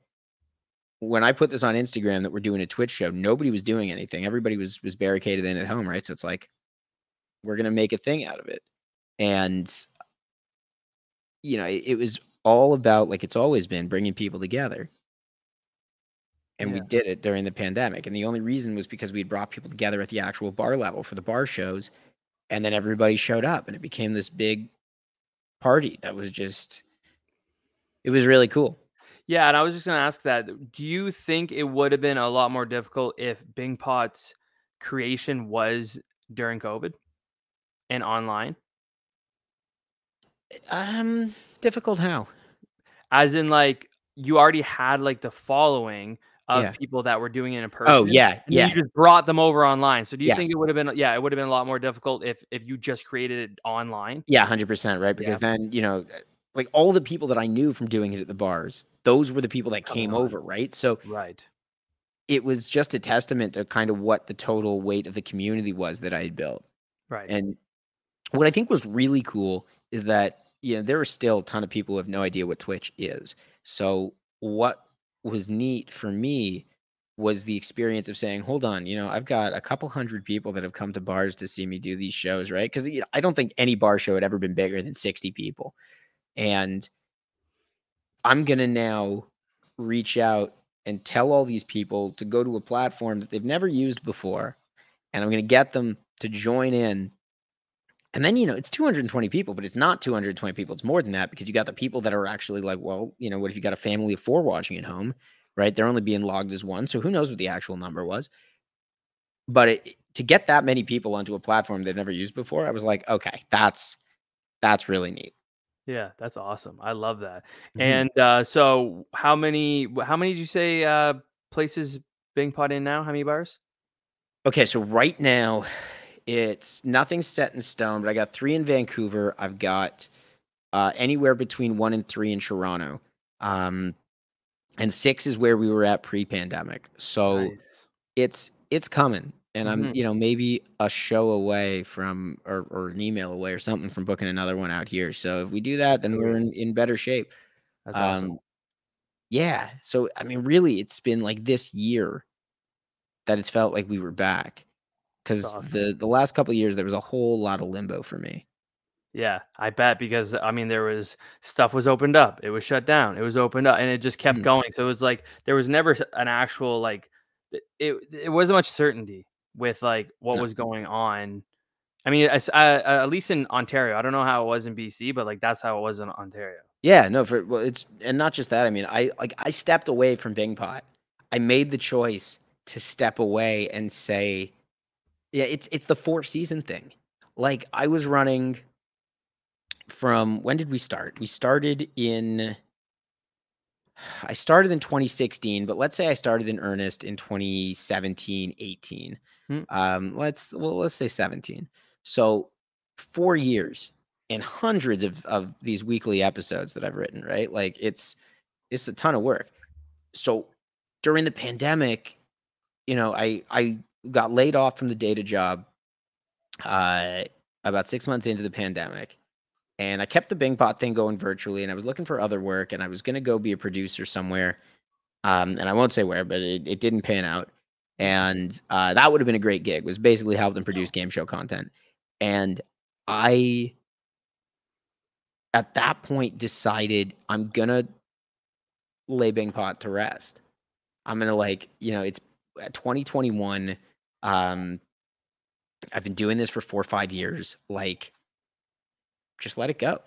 when i put this on instagram that we're doing a twitch show nobody was doing anything. Everybody was was barricaded in at home right? So it's like we're gonna make a thing out of it. And you know it, it was all about like it's always been bringing people together and we did it during the pandemic. And the only reason was because we had brought people together at the actual bar level for the bar shows and then everybody showed up and it became this big party that was just it was really cool. Yeah and i was just going to ask that do you think it would have been a lot more difficult if bing pot's creation was during covid and online? Um difficult how? As in like you already had like the following of Yeah. people that were doing it in person. Oh yeah, and yeah. you just brought them over online. So do you Yes. think it would have been yeah, it would have been a lot more difficult if if you just created it online? Yeah, hundred percent, right? Because then you know, uh, like all the people that I knew from doing it at the bars, those were the people that came on. over, right? So Right. it was just a testament to kind of what the total weight of the community was that I had built. Right. And what I think was really cool is that you know there are still a ton of people who have no idea what Twitch is. So what was neat for me was the experience of saying, "Hold on, you know, I've got a couple hundred people that have come to bars to see me do these shows, right? Because you know, I don't think any bar show had ever been bigger than sixty people, and I'm gonna now reach out and tell all these people to go to a platform that they've never used before, and I'm gonna get them to join in and then, you know, it's 220 people, but it's not 220 people. It's more than that because you got the people that are actually like, well, you know, what if you got a family of four watching at home, right? They're only being logged as one. So who knows what the actual number was. But it, to get that many people onto a platform they've never used before, I was like, okay, that's that's really neat. Yeah, that's awesome. I love that. Mhm. And uh, so, how many? How many did you say uh, places Bing Pot in now? How many bars? Okay, so right now it's nothing set in stone, but I got three in Vancouver. I've got uh, anywhere between one and three in Toronto. Um, and six is where we were at pre-pandemic. So Nice. it's it's coming. And I'm, Mhm. you know, maybe a show away from or, or an email away or something from booking another one out here. So if we do that, then we're in, in better shape. That's awesome. Um, yeah. So I mean, really, it's been like this year that it's felt like we were back. Because the the last couple of years there was a whole lot of limbo for me. Yeah, I bet because I mean there was stuff was opened up, it was shut down, it was opened up, and it just kept Mhm. going. So it was like there was never an actual like it. It wasn't much certainty with like what No. was going on. I mean, uh, uh, at least in Ontario, I don't know how it was in BC, but like that's how it was in Ontario. Yeah, no, for well, it's and not just that. I mean, I like I stepped away from Bing Pot. I made the choice to step away and say, yeah, it's it's the four season thing. Like I was running from when did we start? We started in I started in 2016, but let's say I started in earnest in 2017, 18. Hmm. Um, let's well, let's say 17. So four years and hundreds of of these weekly episodes that I've written, right? Like it's it's a ton of work. So during the pandemic, you know, I I got laid off from the data job uh about six months into the pandemic. And I kept the Bing Pot thing going virtually, and I was looking for other work, and I was gonna go be a producer somewhere. Um, and I won't say where, but it, it didn't pan out. And uh, that would have been a great gig. Was basically help them produce game show content. And I, at that point, decided I'm gonna lay Bing Pot to rest. I'm gonna like, you know, it's uh, 2021. Um, I've been doing this for four or five years. Like, just let it go.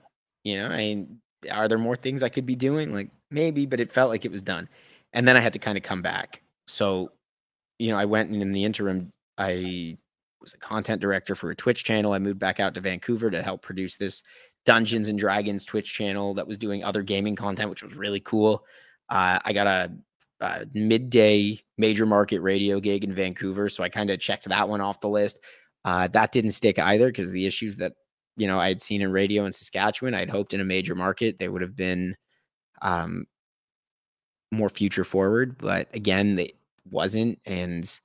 You know, I mean, are there more things I could be doing? Like maybe, but it felt like it was done. And then I had to kind of come back. So, you know, I went and in the interim, I was a content director for a Twitch channel. I moved back out to Vancouver to help produce this Dungeons and Dragons Twitch channel that was doing other gaming content, which was really cool. Uh, I got a, a midday major market radio gig in Vancouver, so I kind of checked that one off the list. Uh, that didn't stick either because the issues that you know I had seen in radio in Saskatchewan. I'd hoped in a major market they would have been um, more future forward, but again, it wasn't, and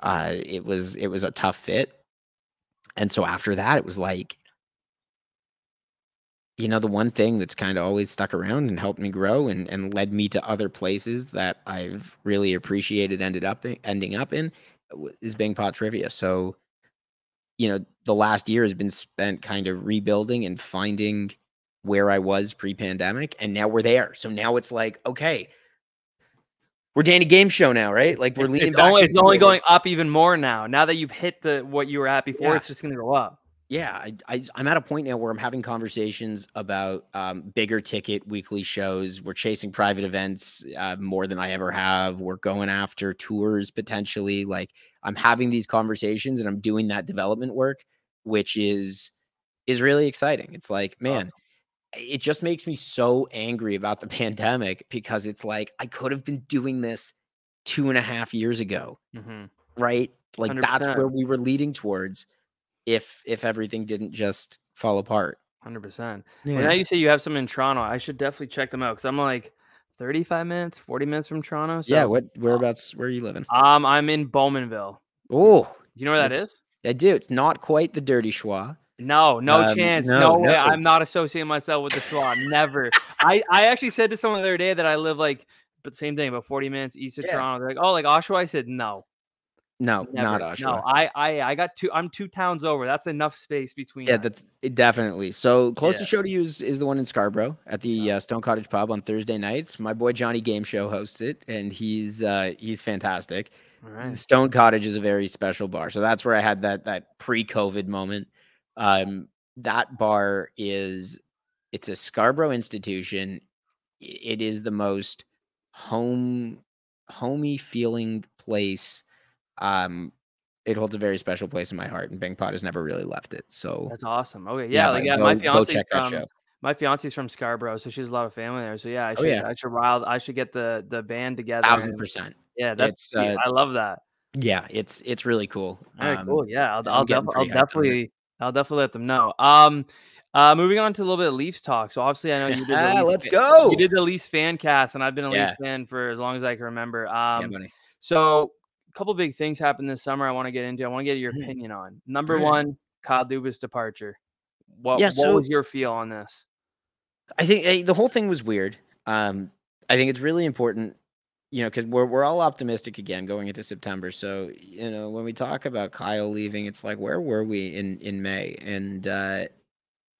uh, it was it was a tough fit. And so after that, it was like, you know, the one thing that's kind of always stuck around and helped me grow and and led me to other places that I've really appreciated ended up in, ending up in is Bing Pot Trivia. So, you know, the last year has been spent kind of rebuilding and finding where I was pre-pandemic, and now we're there. So now it's like, okay, we're Danny Game Show now, right? Like we're leaning it's back. only, it's only going It's- up even more now. Now that you've hit the what you were at before, Yeah. it's just going to go up. Yeah I, I i'm at a point now where i'm having conversations about um, bigger ticket weekly shows. We're chasing private events uh, more than i ever have. We're going after tours potentially. Like i'm having these conversations and i'm doing that development work which is is really exciting. It's like man it. just makes me so angry about the *laughs* pandemic because it's like i could have been doing this two and a half years ago, hmm right? Like that's 100%. where we were leading towards if if everything didn't just fall apart. Hundred percent. Well, now you say you have some in Toronto. I should definitely check them out because I'm like thirty-five minutes, forty minutes from Toronto. So, yeah, what whereabouts where are you living? Um, I'm in Bowmanville. Oh, Do you know where that is? I do. It's not quite the dirty schwa. No, no Um, chance. no, No, way. no. I'm not associating myself with the Schwa. Never. I, I actually said to someone the other day that I live like, but same thing, about 40 minutes east of Yeah. Toronto. They're like, oh, like Oshawa. I said, no, No, not never. Oshawa. No, I, I, I got two. I'm two towns over. That's enough space between. Yeah, us. that's definitely. So closest Yeah. show to you is, is the one in Scarborough at the uh, Stone Cottage Pub on Thursday nights. My boy Johnny Game Show hosts it, and he's uh, he's fantastic. all right. Stone Cottage is a very special bar, so that's where I had that that pre-COVID moment. Um, that bar is it's a Scarborough institution. It is the most home homey feeling place. Um, it holds a very special place in my heart, and Bing Pot has never really left it. So That's awesome. Okay, yeah, like yeah, go- my fiance from show. my fiance's from Scarborough, so she has a lot of family there. So yeah, I Oh, should, yeah. I should wild, I should get the the band together. thousand and- percent. Yeah, that's uh, I love that. Yeah, it's it's really cool. All right, Um, cool. Yeah, I'll, I'll, def- I'll pretty hyped on it. definitely, I'll definitely let them know. Um, uh, moving on to a little bit of Leafs talk. So obviously, I know you did. The *laughs* Leafs let's fan- go. You did the Leafs fan cast, and I've been a Yeah. Leafs fan for as long as I can remember. yeah, Um, buddy. so couple big things happened this summer. I want to get into. I want to get your Mhm. opinion on. Number Alright. one, Kyle Dubas departure. What Yeah, what so- was your feel on this? I think eh, the whole thing was weird. Um, I think it's really important, you know, because we're we're all optimistic again going into September. So you know, when we talk about Kyle leaving, it's like where were we in in May? And uh,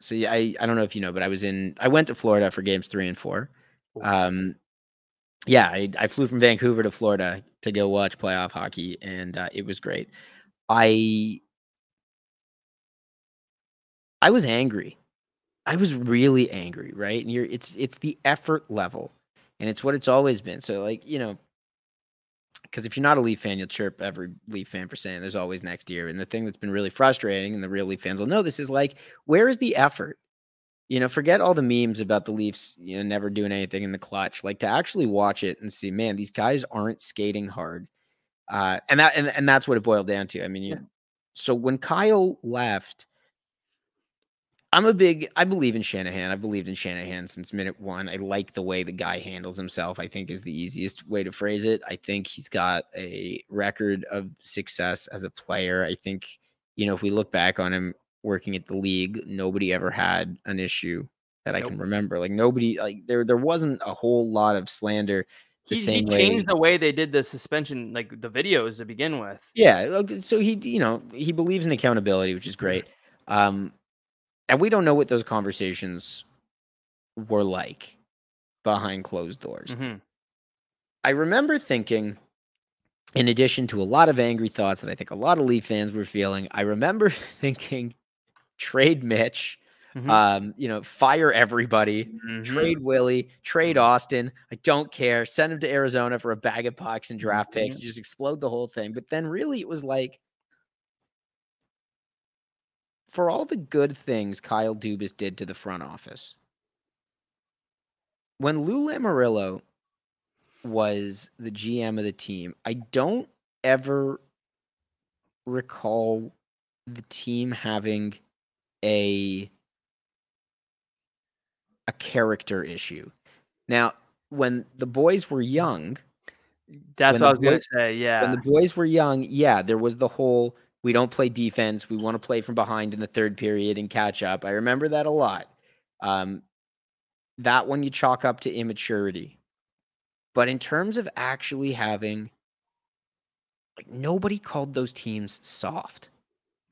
so yeah, I I don't know if you know, but I was in I went to Florida for games three and four. Um, yeah, I, I flew from Vancouver to Florida to go watch playoff hockey, and uh, it was great. I I was angry. I was really angry, right? And you're it's it's the effort level, and it's what it's always been. So like you know, because if you're not a Leaf fan, you'll chirp every Leaf fan for saying there's always next year. And the thing that's been really frustrating, and the real Leaf fans will know this, is like where is the effort? You know, forget all the memes about the Leafs, you know, never doing anything in the clutch. Like to actually watch it and see, man, these guys aren't skating hard. Uh, and that and, and that's what it boiled down to. I mean, you, Yeah. so when Kyle left, I'm a big I believe in Shanahan. I've believed in Shanahan since minute one. I like the way the guy handles himself, I think is the easiest way to phrase it. I think he's got a record of success as a player. I think, you know, if we look back on him working at the league, nobody ever had an issue that I Nope. can remember. Like nobody like there there wasn't a whole lot of slander the He, he same way. changed the way they did the suspension, like the videos to begin with. Yeah, so he, you know, he believes in accountability, which is great. Um, and we don't know what those conversations were like behind closed doors. Mhm. I remember thinking, in addition to a lot of angry thoughts that I think a lot of Leaf fans were feeling, I remember *laughs* thinking, trade Mitch, Mhm. um, you know, fire everybody, Mhm. trade Willie, trade Austin. I don't care. Send him to Arizona for a bag of pucks and draft picks. Mhm. Just explode the whole thing. But then really it was like for all the good things Kyle Dubas did to the front office. When Lou Lamoriello was the GM of the team, I don't ever recall the team having a a character issue. Now, when the boys were young, That's what I was gonna say. Yeah. when the boys were young, yeah, there was the whole we don't play defense. We want to play from behind in the third period and catch up. I remember that a lot. Um, that one you chalk up to immaturity. But in terms of actually having, like, nobody called those teams soft.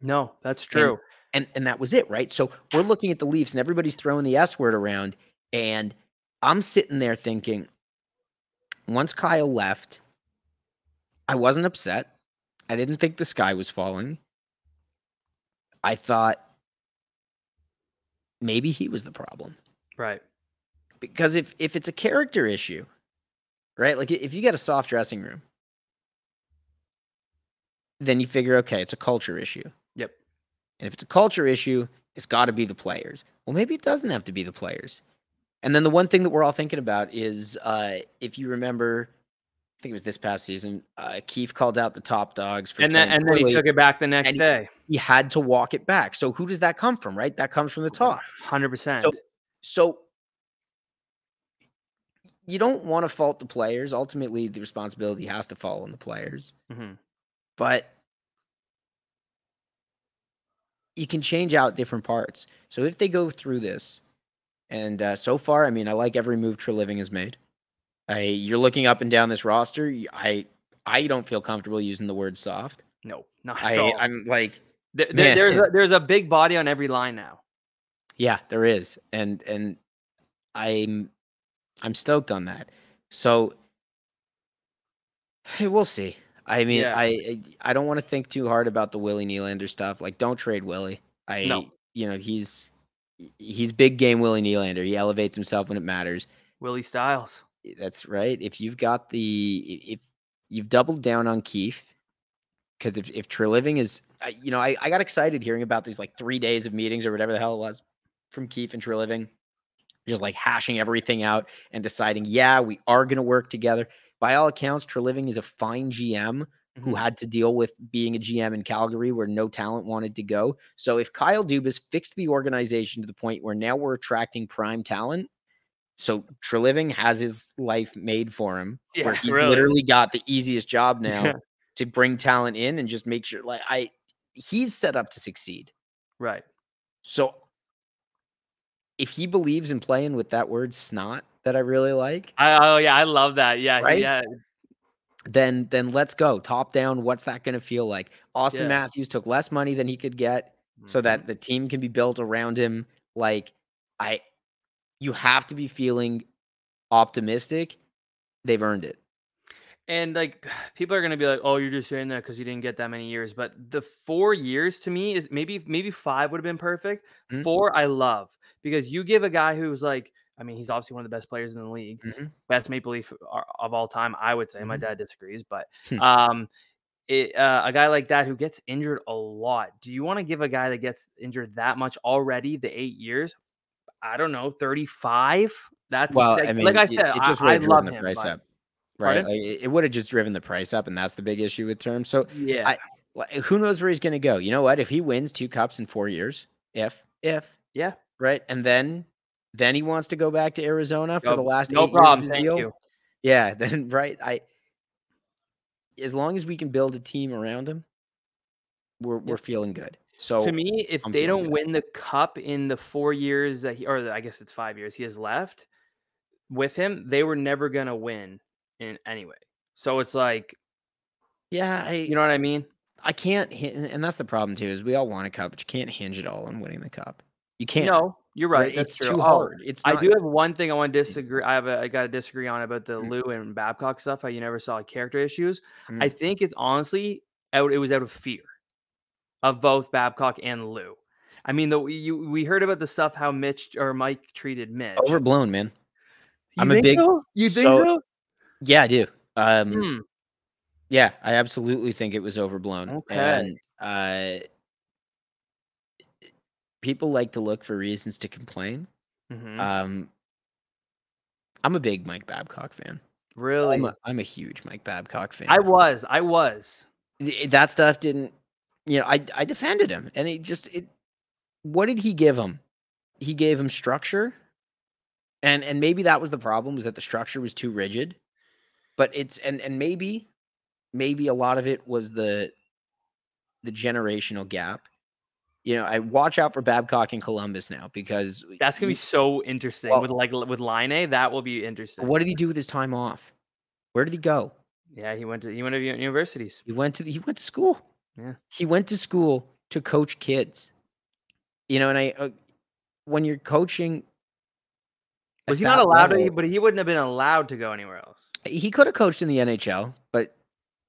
no, that's true. And and that was it, right? So we're looking at the Leafs, and everybody's throwing the S word around, and I'm sitting there thinking, once Kyle left, I wasn't upset. I didn't think the sky was falling. I thought maybe he was the problem right. because if if it's a character issue, right? Like if you get a soft dressing room, then you figure, okay, it's a culture issue. And if it's a culture issue, it's got to be the players. Well, maybe it doesn't have to be the players. And then the one thing that we're all thinking about is uh, if you remember I think it was this past season. Uh, Keefe called out the top dogs for and then and then he took it back the next he- day. He had to walk it back. So who does that come from? Right, that comes from the top. Hundred percent. So so you don't want to fault the players. Ultimately, the responsibility has to fall on the players. hmm But you can change out different parts. So if they go through this, and uh, so far, I mean, I like every move Treliving has made. I you're looking up and down this roster. I I don't feel comfortable using the word soft. No, not at I all. I'm like There- there- there's a, there's a big body on every line now. Yeah, there is, and and I'm I'm stoked on that. So hey, *sighs* we'll see. I mean, Yeah. I I don't want to think too hard about the Willie Nylander stuff. Like, don't trade Willie. I No. you know he's he's big game Willie Nylander. He elevates himself when it matters. Willie Styles. Eh, that's right. If you've got the if you've doubled down on Keefe, because if if Treliving is, you know, I, I got excited hearing about these like three days of meetings or whatever the hell it was from Keefe and Treliving, just like hashing everything out and deciding, yeah, we are going to work together. By all accounts, Treliving is a fine GM who Mhm. had to deal with being a GM in Calgary where no talent wanted to go. So if Kyle Dubas fixed the organization to the point where now we're attracting prime talent, so Treliving has his life made for him, where Yeah, *laughs* he's really. literally got the easiest job now to bring talent in and just make sure like I he's set up to succeed. Right. So if he believes in playing with that word snot that I really like, I, oh yeah, I love that. Yeah, Right? yeah. then then let's go. Top down, what's that going to feel like? Austin Yeah. Matthews took less money than he could get so Mhm. that the team can be built around him. Like I you have to be feeling optimistic. They've earned it. And like *sighs* people are gonna be like, "Oh, you're just saying that because you didn't get that many years." But the four years to me is maybe maybe five would have been perfect. Mhm. Four, I love because you give a guy who's like, I mean, he's obviously one of the best players in the league, Mhm. best Maple Leaf of all time. I would say. My Mhm. dad disagrees, but Hmm. um, it, uh, a guy like that who gets injured a lot. Do you want to give a guy that gets injured that much already? The eight years. I don't know, thirty-five. That's Well, like, I mean, like I said, it just I, would I love the him. price but- up, right? Like, it would have just driven the price up, and that's the big issue with terms. So Yeah, I- who knows where he's going to go? You know what? If he wins two cups in four years, if if yeah. right, and then then he wants to go back to Arizona for No- the last no eight problem. years of his Thank deal. you. Yeah, *laughs* then right. I as long as we can build a team around him, we're we're feeling good. So to me, if I'm they don't good. win the cup in the four years that he, or I guess it's five years he has left with him, they were never gonna win in anyway. So it's like, yeah, I you know what I mean? I can't, and that's the problem too. Is we all want a cup, but you can't hinge it all on winning the cup. You can't. No, you're right. that's It's true. too Oh, hard. It's I not, do have one thing I want to disagree. I have a, I got to disagree on about the Mm. Lou and Babcock stuff. How you never saw character issues. I Mm. think it's honestly out. It was out of fear of both Babcock and Lou. I mean, the you we heard about the stuff how Mitch or Mike treated Mitch. overblown, man. You I'm a big- so? You think so- so? Yeah, I do. Um, Hmm. Yeah, I absolutely think it was overblown. Okay. And uh, people like to look for reasons to complain. Mhm. Um, I'm a big Mike Babcock fan. really? I'm a, I'm a huge Mike Babcock fan. I was. I was. That stuff didn't, you know, I I defended him, and it just it. What did he give him? He gave him structure, and and maybe that was the problem was that the structure was too rigid, but it's and and maybe, maybe a lot of it was the, the generational gap. You know, I watch out for Babcock in Columbus now because That's gonna be so interesting Well- with like with Laine. That will be interesting. what did he do with his time off? Where did he go? Yeah, he went to he went to universities. He went to the, he went to school. Yeah. He went to school to coach kids. You know, and I uh, when you're coaching Was he not allowed to? But he wouldn't have been allowed to go anywhere else. He could have coached in the NHL, but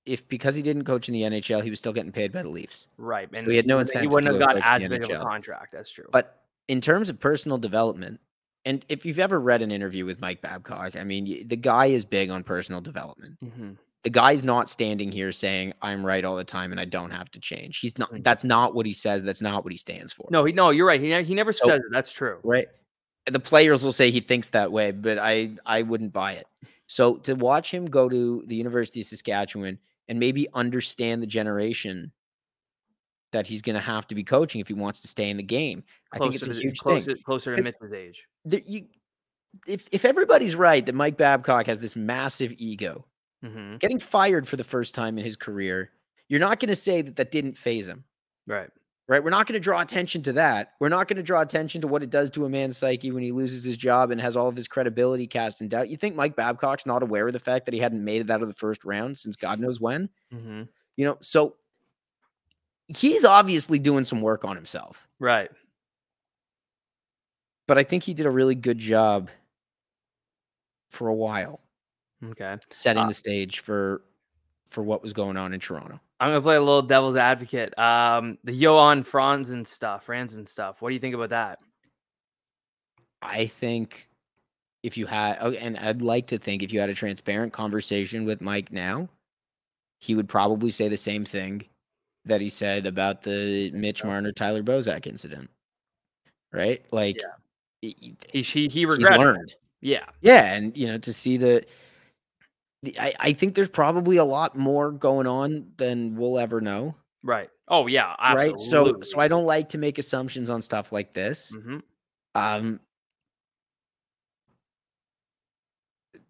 if because he didn't coach in the NHL, he was still getting paid by the Leafs. Right. And he had no incentive He wouldn't have go gotten coach in as big of a contract. That's true. But in terms of personal development, and if you've ever read an interview with Mike Babcock, I mean, the guy is big on personal development. Mhm. The guy's not standing here saying I'm right all the time and I don't have to change. He's not. That's not what he says. That's not what he stands for. no, he no, you're right. He ne- he never So- says it. That's true. right? The players will say he thinks that way, but I I wouldn't buy it. So to watch him go to the University of Saskatchewan and maybe understand the generation that he's going to have to be coaching if he wants to stay in the game, I think it's a Closer to- huge closer, thing. Closer to Mitch's age. There- you, if if everybody's right that Mike Babcock has this massive ego, hmm getting fired for the first time in his career, you're not going to say that that didn't phase him. Right. Right? We're not going to draw attention to that. We're not going to draw attention to what it does to a man's psyche when he loses his job and has all of his credibility cast in doubt. You think Mike Babcock's not aware of the fact that he hadn't made it out of the first round since God knows when? hmm You know, so he's obviously doing some work on himself, Right. but I think he did a really good job for a while Okay. setting Uh, the stage for for what was going on in Toronto. I'm gonna play a little devil's advocate. Um, the Johan Franzen stuff, Franzen stuff. What do you think about that? I think if you had, oh, and I'd like to think if you had a transparent conversation with Mike now, he would probably say the same thing that he said about the Mitch Marner Tyler Bozak incident, right? Like, he- he- He he, regretted. learned. Yeah. Yeah, and you know to see the I, I think there's probably a lot more going on than we'll ever know, Right. Oh yeah. right? So so I don't like to make assumptions on stuff like this. hmm Um,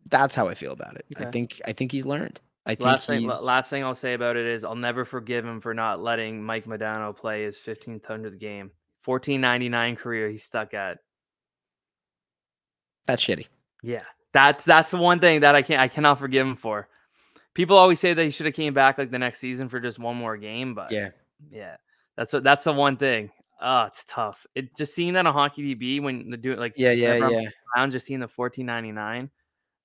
that's how I feel about it. I think I think he's learned. I think Last thing, he's last thing I'll say about it is I'll never forgive him for not letting Mike Modano play his 1500th game. 1499 career he's stuck at. that's shitty. Yeah. That's that's the one thing that I can't I cannot forgive him for. People always say that he should have came back like the next season for just one more game, but Yeah, yeah. That's what that's the one thing. Oh, it's tough. It just seeing that on hockey DB when the do it like yeah, yeah, yeah. around, just seeing the 1499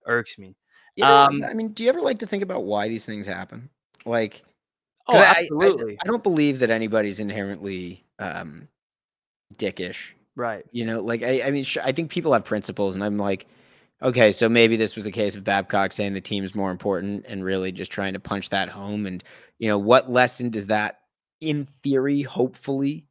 irks me. You know, Um, I mean, do you ever like to think about why these things happen? Like, Oh, 'cause I- I- absolutely. I, don't believe that anybody's inherently um, dickish. right. You know, like I, I mean, sh- I think people have principles, and I'm like, okay, so maybe this was a case of Babcock saying the team's more important and really just trying to punch that home. And you know, what lesson does that, in theory, hopefully,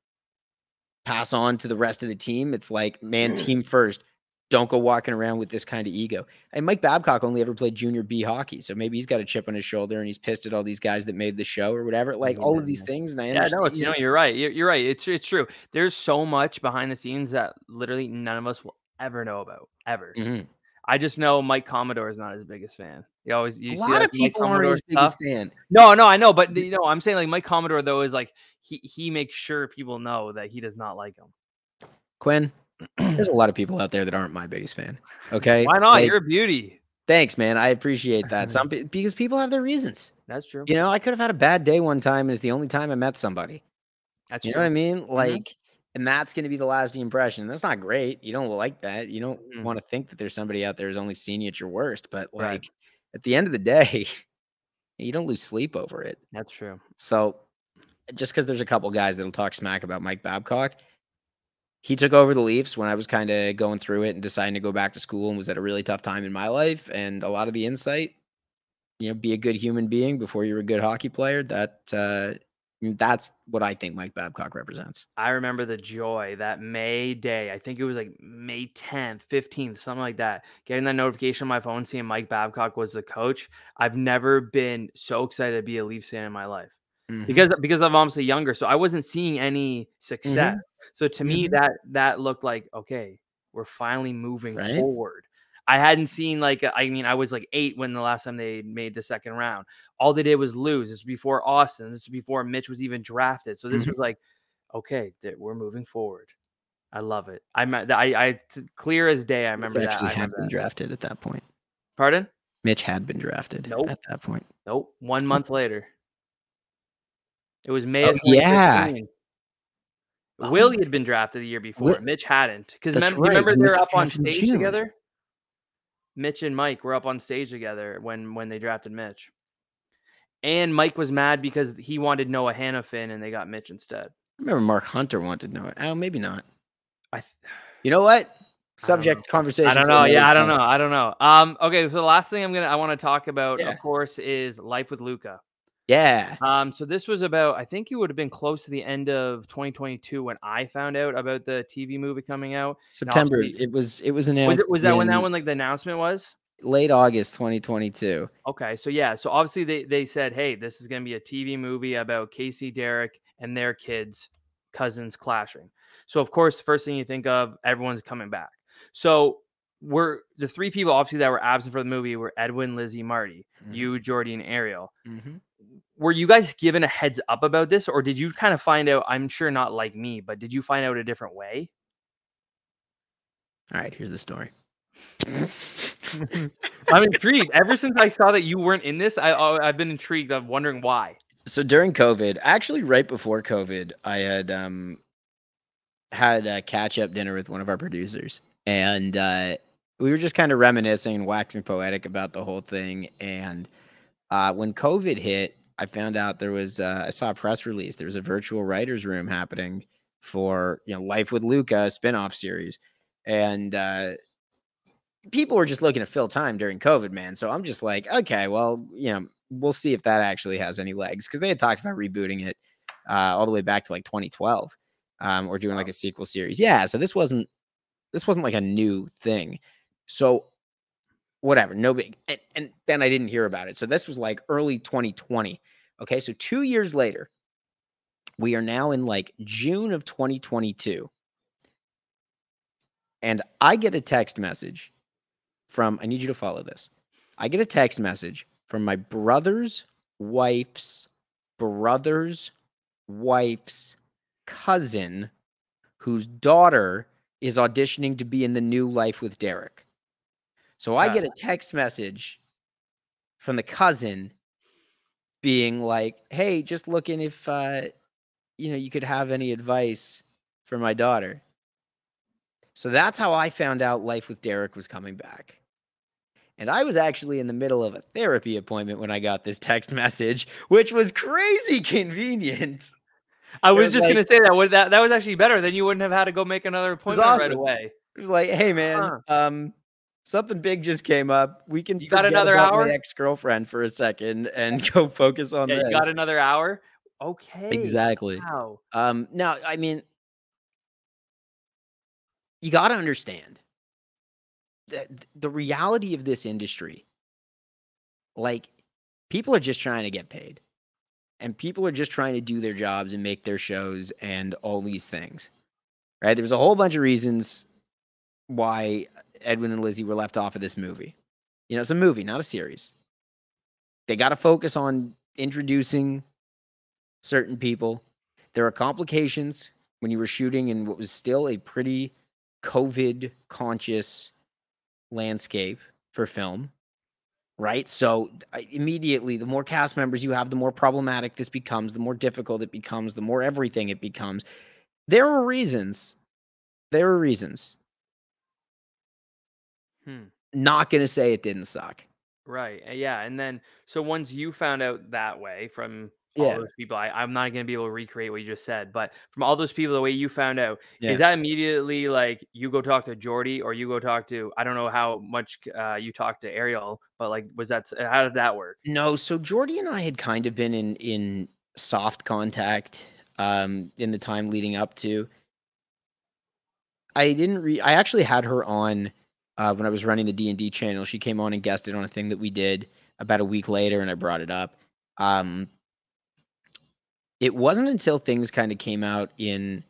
pass on to the rest of the team? It's like, man, team first. Don't go walking around with this kind of ego. And Mike Babcock only ever played junior B hockey, so maybe he's got a chip on his shoulder and he's pissed at all these guys that made the show or whatever. Like all of these Yeah. things, and I Yeah, no, it's, you know, you're right. You're, you're right. It's it's true. There's so much behind the scenes that literally none of us will ever know about ever. Mhm. I just know Mike Commodore is not his biggest fan. You always you a see lot that of people aren't his biggest fan. No, no, I know, but you know, I'm saying like Mike Commodore though is like he he makes sure people know that he does not like him. Quinn, there's a *clears throat* lot of people out there that aren't my biggest fan. Okay, Why not? Like, You're a beauty. thanks, man. I appreciate that. *laughs* Some because people have their reasons. That's true. You know, I could have had a bad day one time, Is the only time I met somebody. That's You true. know what I mean? Mm-hmm. Like, and that's going to be the lasting impression. That's not great. You don't like that. You don't Mhm. want to think that there's somebody out there who's only seen you at your worst. But like, Right. at the end of the day, *laughs* you don't lose sleep over it. That's true. So just because there's a couple guys that'll talk smack about Mike Babcock, he took over the Leafs when I was kind of going through it and deciding to go back to school and was at a really tough time in my life. And a lot of the insight, you know, be a good human being before you're a good hockey player. That uh, that's what I think Mike Babcock represents. I remember the joy that May day. I think it was like May 10th, 15th, something like that. Getting that notification on my phone, seeing Mike Babcock was the coach. I've never been so excited to be a Leafs fan in my life Mhm. because because I'm obviously younger, so I wasn't seeing any success. So to me, Mhm. that that looked like okay, we're finally moving Right. forward. I hadn't seen like I mean I was like eight when the last time they made the second round. All they did was lose. This was before Austin. This was before Mitch was even drafted. So this Mhm. was like okay, that we're moving forward. I love it. I'm I I t- clear as day. I remember Mitch that. actually I had been that. drafted at that point. Pardon? Mitch had been drafted Nope. at that point. Nope. One month later. It was May Oh, of yeah. 2015. Oh. Willie had been drafted the year before. Mitch hadn't. Because remember, right, remember they were up on stage together? Mitch and Mike were up on stage together when when they drafted Mitch. And Mike was mad because he wanted Noah Hanifin and they got Mitch instead. I remember Mark Hunter wanted Noah. Oh, maybe not. I th- You know what? *sighs* Subject conversation. I don't know. Yeah, I don't know. I don't know. Um okay, so the last thing I'm to I want to talk about Yeah. of course is Life with Luca. Yeah. Um, so this was about, I think it would have been close to the end of 2022 when I found out about the TV movie coming out. September. obviously- It was it was announced. Was, it, was that when that one like the announcement was? late August 2022. Okay, so yeah, so obviously they they said, hey, this is going to be a TV movie about Casey, Derek, and their kids, cousins clashing. So of course, first thing you think of, everyone's coming back. So we're the three people obviously that were absent for the movie were Edwin, Lizzie, Marty, Mhm. you, Jordy, and Ariel. Mm-hmm. Were you guys given a heads up about this, or did you kind of find out? I'm sure not like me, but did you find out a different way? All right, here's the story. *laughs* I'm intrigued. Ever since I saw that you weren't in this, I I- I've been intrigued. I'm wondering why. so during COVID, actually right before COVID, I had um had a catch up dinner with one of our producers, and uh, we were just kind of reminiscing and waxing poetic about the whole thing. And uh, when COVID hit, I found out there was uh, I saw a press release. There was a virtual writers room happening for you know Life with Luca spinoff series, and uh, people were just looking to fill time during COVID, man. So I'm just like, okay, well, you know, we'll see if that actually has any legs because they had talked about rebooting it uh, all the way back to like 2012 um, or doing like a sequel series. Yeah, so this wasn't this wasn't like a new thing. So whatever, no big. And, and then I didn't hear about it. So this was like early 2020. Okay, so two years later, we are now in like June of 2022, and I get a text message from. I need you to follow this. I get a text message from my brother's wife's brother's wife's cousin whose daughter is auditioning to be in the new Life with Derek. So I get a text message from the cousin being like, "Hey, just looking if uh you know, you could have any advice for my daughter." So that's how I found out Life with Derek was coming back. And I was actually in the middle of a therapy appointment when I got this text message, which was crazy *laughs* convenient. I was was just like- gonna say that. That that was actually better. Then you wouldn't have had to go make another appointment right away. It was like, hey man, um, something big just came up. We can You got another about hour? my ex-girlfriend for a second and *laughs* go focus on Yeah, this. you got another hour. Okay. exactly. Wow. Um, now, I mean, you got to understand that the reality of this industry, like, people are just trying to get paid, and people are just trying to do their jobs and make their shows and all these things, right? There's a whole bunch of reasons why Edwin and Lizzie were left off of this movie. You know, it's a movie, not a series. They got to focus on introducing certain people. There are complications when you were shooting in what was still a pretty COVID conscious landscape for film, right? So immediately, the more cast members you have, the more problematic this becomes, the more difficult it becomes, the more everything it becomes. There were reasons. There were reasons. Hmm. Not going to say it didn't suck. Right. uh, Yeah. And then so once you found out that way from all Yeah. those people, I, I'm not gonna be able to recreate what you just said, but from all those people, the way you found out, Yeah. is that immediately like you go talk to Jordy or you go talk to I don't know how much uh, you talked to Ariel, but like was that how did that work? No, so Jordy and I had kind of been in in soft contact um in the time leading up to. I didn't re I actually had her on uh when I was running the D&D channel. She came on and guested on a thing that we did about a week later and I brought it up. Um it wasn't until things kind of came out in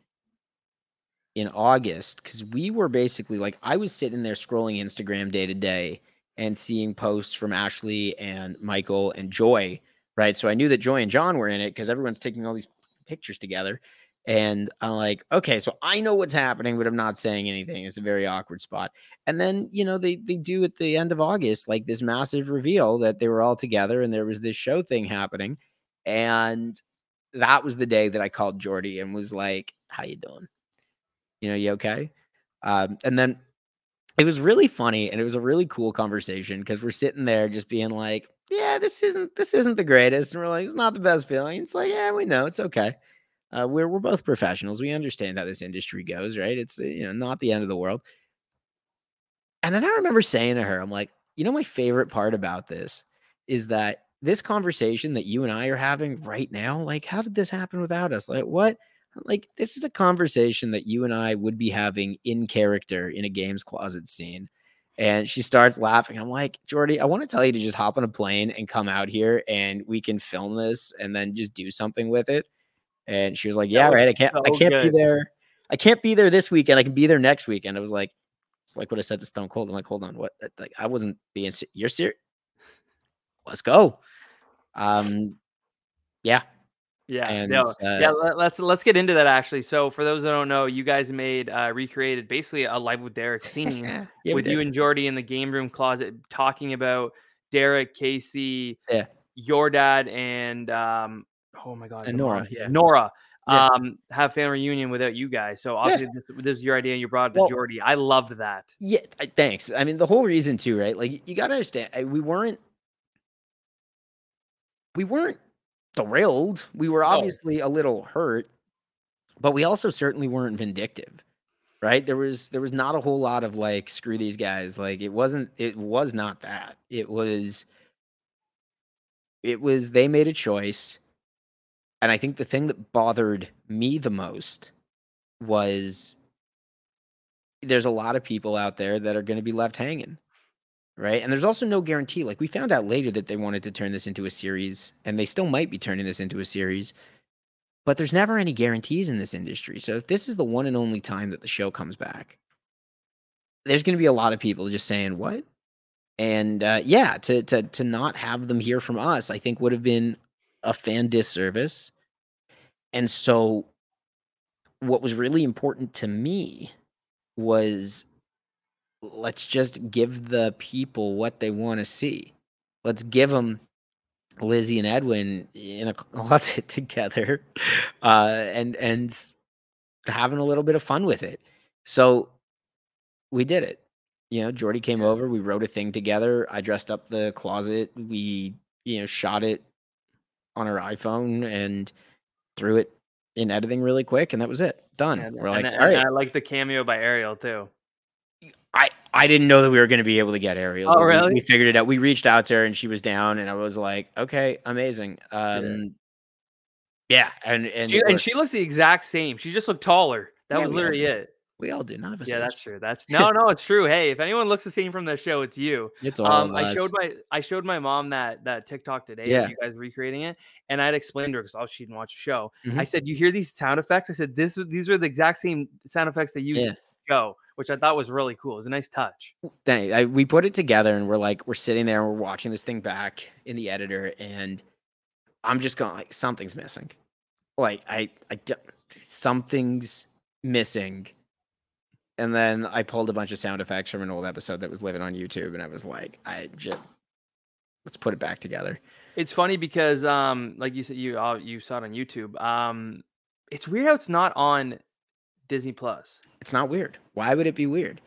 in August cuz we were basically like I was sitting there scrolling Instagram day to day and seeing posts from Ashley and Michael and Joy, right? So I knew that Joy and John were in it because everyone's taking all these pictures together. And I'm like, okay, so I know what's happening, but I'm not saying anything. It's a very awkward spot. And then, you know, they they do at the end of August, like this massive reveal that they were all together and there was this show thing happening. And that was the day that I called Jordy and was like, How you doing? You know, you okay? Um, and then it was really funny and it was a really cool conversation because we're sitting there just being like, yeah, this isn't this isn't the greatest. And we're like, it's not the best feeling. It's like, yeah, we know it's okay. Uh, we're we're both professionals. We understand how this industry goes, right? It's uh, you know not the end of the world. And then I remember saying to her, I'm like, you know, my favorite part about this is that this conversation that you and I are having right now, like, how did this happen without us? Like, what? Like, this is a conversation that you and I would be having in character in a games closet scene. And she starts laughing. I'm like, Jordy, I want to tell you to just hop on a plane and come out here and we can film this and then just do something with it. And she was like, Yeah, was right. I can't I can't good. be there. I can't be there this weekend. I can be there next weekend. I was like, it's like what I said to Stone Cold. I'm like, hold on, what? Like, I wasn't being. se- You're serious? Let's go. Um, yeah, Yeah, and no, uh, yeah. Let, let's let's get into that actually. So for those that don't know, you guys made uh, recreated basically a Life with Derek scene *laughs* yeah, with you and Jordy in the game room closet talking about Derek, Casey, Yeah. your dad, and um, oh my god, And the Nora, yeah. Nora. Yeah. Um, have family reunion without you guys. So obviously this, this is your idea and you brought it to Well- Jordy. I loved that. Yeah, I- thanks. I mean, the whole reason too, right? Like, you got to understand, I- we weren't, we weren't thrilled. We were obviously a little hurt, but we also certainly weren't vindictive, right? There was there was not a whole lot of like, screw these guys. Like, it wasn't. It was not that. It was. It was they made a choice, and I think the thing that bothered me the most was there's a lot of people out there that are going to be left hanging right? And there's also no guarantee. Like we found out later that they wanted to turn this into a series and they still might be turning this into a series but there's never any guarantees in this industry. So if this is the one and only time that the show comes back there's going to be a lot of people just saying what? And uh, yeah to, to to not have them hear from us i think would have been a fan disservice and so what was really important to me was let's just give the people what they want to see. Let's give them Lizzie and Edwin in a *laughs* closet together, uh, and and having a little bit of fun with it. So we did it. You know, Jordy came over. We wrote a thing together. I dressed up the closet. We you know shot it on our iPhone and threw it in editing really quick, and that was it. Done. And, We're like, and, all and right. I like the cameo by Ariel too. I I didn't know that we were going to be able to get Ariel. Oh, but we- really? We, figured it out. We reached out to her and she was down, and I was like, okay, amazing. Um, yeah, and and She, and she looks the exact same. She just looked taller. That Yeah, was literally it. We all do. None of us. Yeah, that's true. That's no, no, it's true. Hey, if anyone looks the same from the show, it's you. It's all Um, I showed my I showed my mom that that TikTok today. Yeah. you guys recreating it, and I had explained to her because oh, she didn't watch the show. I Mhm. said, "You hear these sound effects?" I said, "This these are the exact same sound effects they use Yeah. the show," which I thought was really cool. It was a nice touch. Dang, I, we put it together and we're like, we're sitting there and we're watching this thing back in the editor, and I'm just going like, something's missing. Like I, I, something's missing. And then I pulled a bunch of sound effects from an old episode that was living on YouTube, and I was like, I just let's put it back together. It's funny because, um, like you said, you uh, you saw it on YouTube. Um, it's weird how it's not on Disney Plus. It's not weird. Why would it be weird?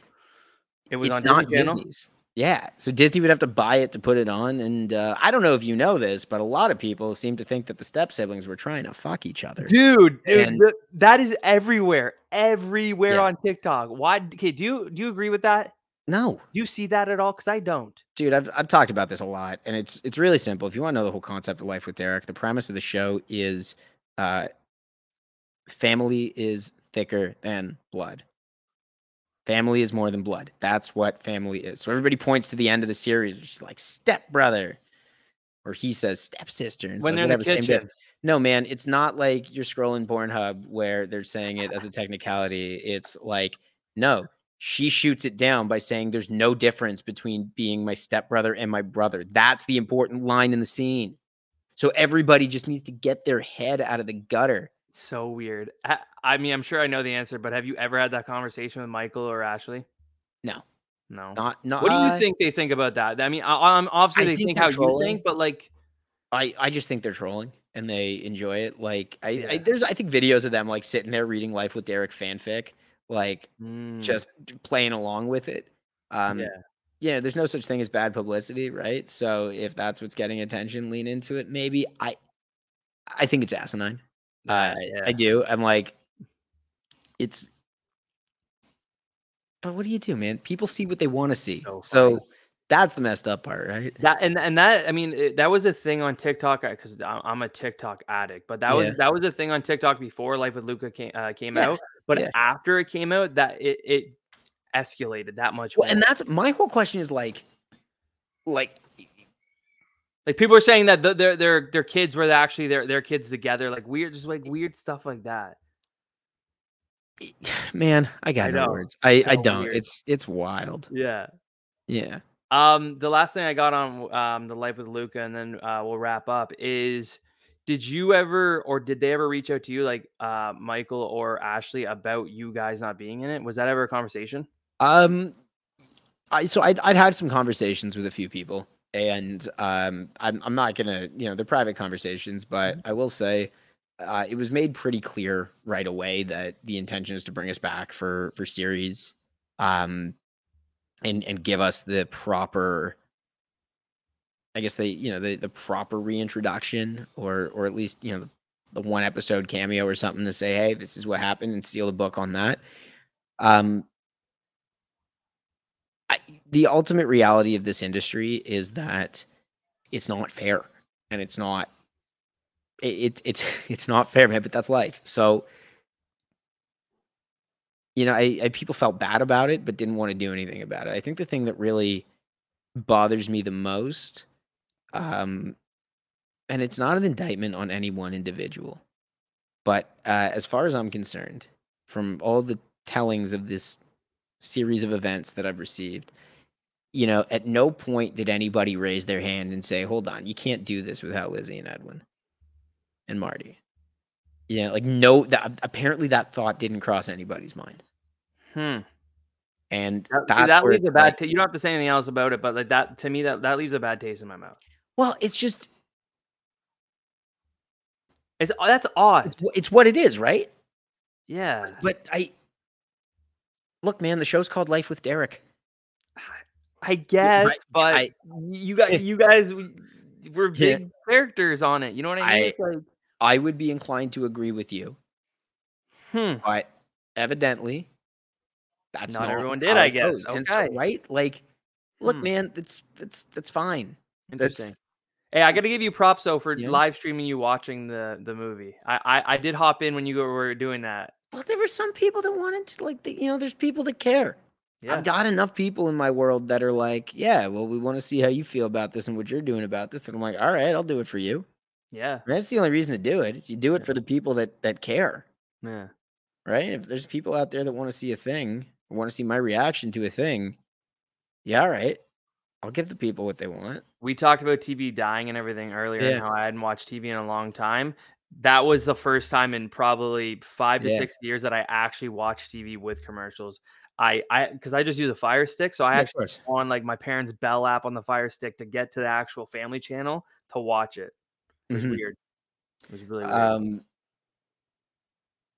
It was it's on not Disney. Disney's. Yeah, so Disney would have to buy it to put it on, and uh, I don't know if you know this, but a lot of people seem to think that the step siblings were trying to fuck each other. Dude, dude, And- th- that is everywhere, everywhere Yeah. on TikTok. Why? Okay, do you do you agree with that? No, Do you see that at all? Because I don't. dude, I've I've talked about this a lot, and it's it's really simple. If you want to know the whole concept of life with Derek, the premise of the show is uh, family is thicker than blood. Family is more than blood. That's what family is. So everybody points to the end of the series, which is like step brother, or he says stepsister, and When so they're in the whatever, same kitchen. No, man, it's not like you're scrolling Pornhub where they're saying it as a technicality. It's like, no, she shoots it down by saying there's no difference between being my stepbrother and my brother. That's the important line in the scene. So everybody just needs to get their head out of the gutter. So weird. I, I mean, I'm sure I know the answer, but have you ever had that conversation with Michael or Ashley? No, No. not not. what do you uh, think they think about that? I mean, I, I'm obviously I they think think how you think, but like, I I just think they're trolling and they enjoy it. Like I, I there's I think videos of them like sitting there reading Life with Derek fanfic, like mm, just playing along with it. Um, yeah. yeah, there's no such thing as bad publicity, right? So if that's what's getting attention, lean into it. Maybe I, I think it's asinine. Uh, yeah. I do. I'm like, it's. But what do you do, man? People see what they want to see. So So, that's the messed up part, right? That and and that I mean it, that was a thing on TikTok because I'm a TikTok addict, but that was that was a thing on TikTok before Life with Luca came uh, came Yeah, out. But yeah. after it came out, that it it escalated that much. Well, and that's my whole question is like, like, like people are saying that the, their their their kids were actually their their kids together, like weird, just like weird stuff like that. *sighs* man, I got I no words. I I don't. weird. It's it's wild. Yeah. Yeah. Um, the last thing I got on um the life with Luca, and then uh, we'll wrap up. Is did you ever, or did they ever reach out to you, like uh Michael or Ashley, about you guys not being in it? Was that ever a conversation? Um, I so I'd I'd had some conversations with a few people, and um, I'm I'm not gonna you know they're private conversations, but I will say, uh, it was made pretty clear right away that the intention is to bring us back for for series, um, and and give us the proper. I guess they, you know, the the proper reintroduction, or or at least you know the, the one episode cameo or something to say, hey, this is what happened, and seal the book on that. Um, I, the ultimate reality of this industry is that it's not fair and it's not it, it it's *laughs* it's not fair man but that's life. So you know I, I people felt bad about it but didn't want to do anything about it. I think the thing that really bothers me the most um and it's not an indictment on any one individual but uh, as far as i'm concerned from all the tellings of this series of events that I've received, you know, at no point did anybody raise their hand and say, "Hold on, you can't do this without Lizzie and Edwin and Marti." Yeah, like no, that apparently that thought didn't cross anybody's mind, Hmm. and That, see, that leaves a bad. like- ta- you don't have to say anything else about it, but like that to me, that that leaves a bad taste in my mouth. well, it's just It's that's odd. it's, it's what it is, right? Yeah. But I look, man, the show's called Life with Derek. I guess, right, but I- you guys, *laughs* you guys were Yeah. big characters on it. You know what I mean? I- like, I would be inclined to agree with you, hmm. but evidently, that's Not not, everyone did, I guess. goes. And so, Okay. right? Like, look, Hmm. man, that's that's that's fine. Interesting. That's Hey, I got to give you props though for Yeah. live streaming you watching the the movie. I, I I did hop in when you were doing that. Well, there were some people that wanted to like, the, you know, there's people that care. Yeah. I've got enough people in my world that are like, yeah, well, we want to see how you feel about this and what you're doing about this. And I'm like, all right, I'll do it for you. yeah. And that's the only reason to do it. is You do it for the people that that care, Yeah. right? If there's people out there that want to see a thing, want to see my reaction to a thing, yeah, all right, I'll give the people what they want. We talked about TV dying and everything earlier Yeah. and how I hadn't watched TV in a long time. That was the first time in probably five to Yeah. six years that I actually watched TV with commercials. I I because I just use a Fire Stick, so I Yeah, actually on like my parents' Bell app on the Fire Stick to get to the actual family channel to watch it. It was Mhm. weird. It was really weird. Um,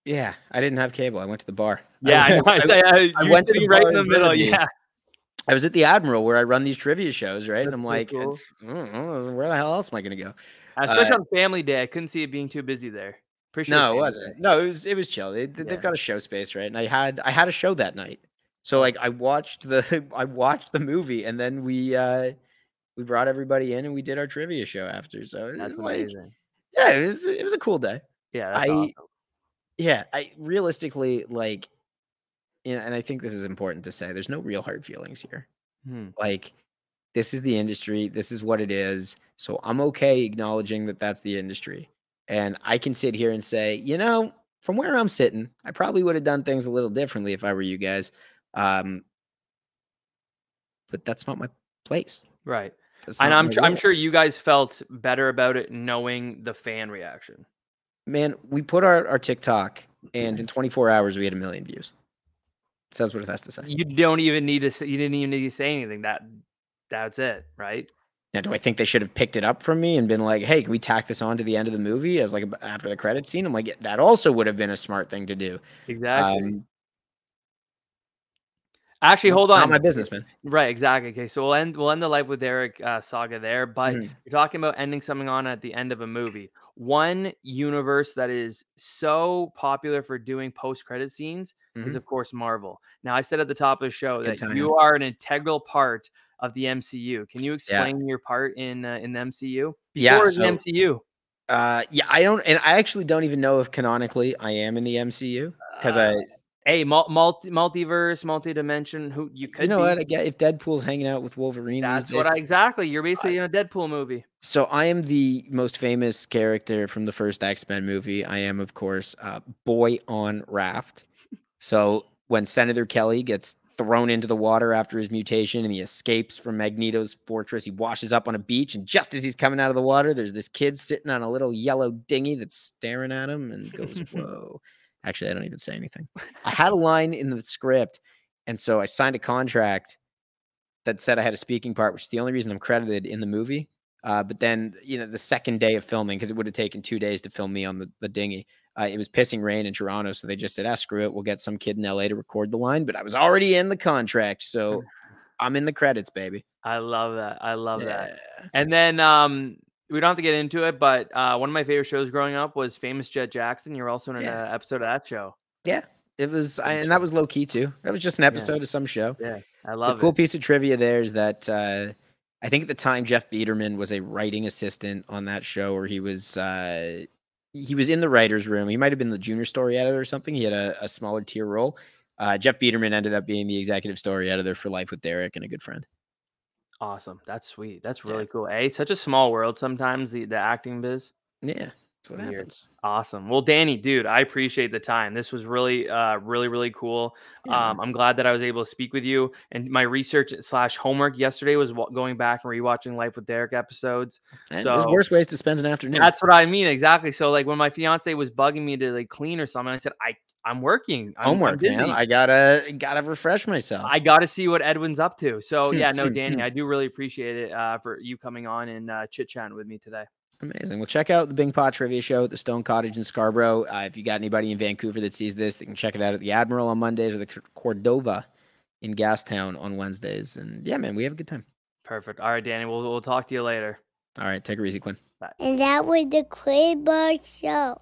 yeah, I didn't have cable. I went to the bar. yeah, I, I, *laughs* I, I, went to right in the middle. *laughs* Yeah, I was at the Admiral where I run these trivia shows, right? and I'm like, cool. it's, I where the hell else am I going to go? Especially Uh, on Family Day. I couldn't see it being too busy there. Pretty sure No, it wasn't. Day. No, it was it was chill. They, they- Yeah. They've got a show space, right? And I had I had a show that night, so like I watched the *laughs* I watched the movie, and then we uh we brought everybody in and we did our trivia show after. So it That's was like, amazing. yeah, it was it was a cool day. Yeah, that's I- awesome. Yeah, I realistically like, and I think this is important to say. There's no real hard feelings here. Hmm. Like, this is the industry. This is what it is. So I'm okay acknowledging that that's the industry. And I can sit here and say, you know, from where I'm sitting, I probably would have done things a little differently if I were you guys. Um, but that's not my place. Right. That's And I'm I'm sure you guys felt better about it knowing the fan reaction. Man, we put our, our TikTok, and in 24 hours, we had a million views. Says what it has to say. You don't even need to say, you didn't even need to say anything. That that's it, right? Now, do I think they should have picked it up from me and been like, "Hey, can we tack this on to the end of the movie as like after the credit scene?" I'm like, yeah, that also would have been a smart thing to do. Exactly. Um, Actually, hold Not on. my business, man. Right, exactly. Okay, so we'll end we'll end the life with Derek uh, saga there, but Mhm. you're talking about ending something on at the end of a movie. One universe that is so popular for doing post credit scenes is Mhm. of course Marvel. Now I said at the top of the show that time. you are an integral part of the MCU. Can you explain your part in uh, in the MCU? Yeah, Before so- the MCU. Uh, yeah, I don't, and I actually don't even know if canonically I am in the MCU because Uh, I Hey, mul- multi multiverse, multi-dimension. Who you could you know be. what? I get if Deadpool's hanging out with Wolverine. That's these days, what I exactly. You're basically in a Deadpool movie. So I am the most famous character from the first X Men movie. I am, of course, uh, Boy on Raft. So when Senator Kelly gets thrown into the water after his mutation and he escapes from Magneto's fortress, he washes up on a beach, and just as he's coming out of the water, there's this kid sitting on a little yellow dinghy that's staring at him and goes, *laughs* "Whoa!" Actually, I don't even say anything. I had a line in the script, and so I signed a contract that said I had a speaking part, which is the only reason I'm credited in the movie. Uh, but then, you know, the second day of filming, because it would have taken two days to film me on the, the dinghy, uh, it was pissing rain in Toronto. So they just said, ah, screw it. We'll get some kid in LA to record the line. But I was already in the contract. So *laughs* I'm in the credits, baby. I love that. I love that. And then um, we don't have to get into it, but uh, one of my favorite shows growing up was Famous Jett Jackson. You're also in Yeah. an episode of that show. Yeah. It was, I, and that was low key too. That was just an Yeah. episode of some show. Yeah, I love. The love cool piece of trivia there is that uh, I think at the time Jeff Biederman was a writing assistant on that show, or he was uh, he was in the writers' room. He might have been the junior story editor or something. He had a, a smaller tier role. Uh, Jeff Biederman ended up being the executive story editor for Life with Derek and a good friend. Awesome. That's sweet. That's Yeah. really cool. Hey, such a small world sometimes. The the acting biz. Yeah, that's what Weird. happens. Awesome. Well, Danny, dude, I appreciate the time. This was really, uh, really, really cool. Yeah, Um, I'm glad that I was able to speak with you. And my research slash homework yesterday was wa- going back and rewatching Life with Derek episodes. And there's so- worse ways to spend an afternoon. That's what I mean exactly. So, like when my fiance was bugging me to like clean or something, I said, "I I'm working. I'm, homework, busy. man. I gotta gotta refresh myself. I got to see what Edwin's up to." So, *laughs* yeah, no, Danny. I do really appreciate it uh, for you coming on and uh, chit chatting with me today. Amazing. Well, check out the Bing Pot Trivia Show at the Stone Cottage in Scarborough. Uh, if you got anybody in Vancouver that sees this, they can check it out at the Admiral on Mondays or the Cordova in Gastown on Wednesdays. And yeah, man, we have a good time. Perfect. All right, Danny, we'll we'll talk to you later. All right, take her easy, Quinn. Bye. And that was the Quinn Marr Show.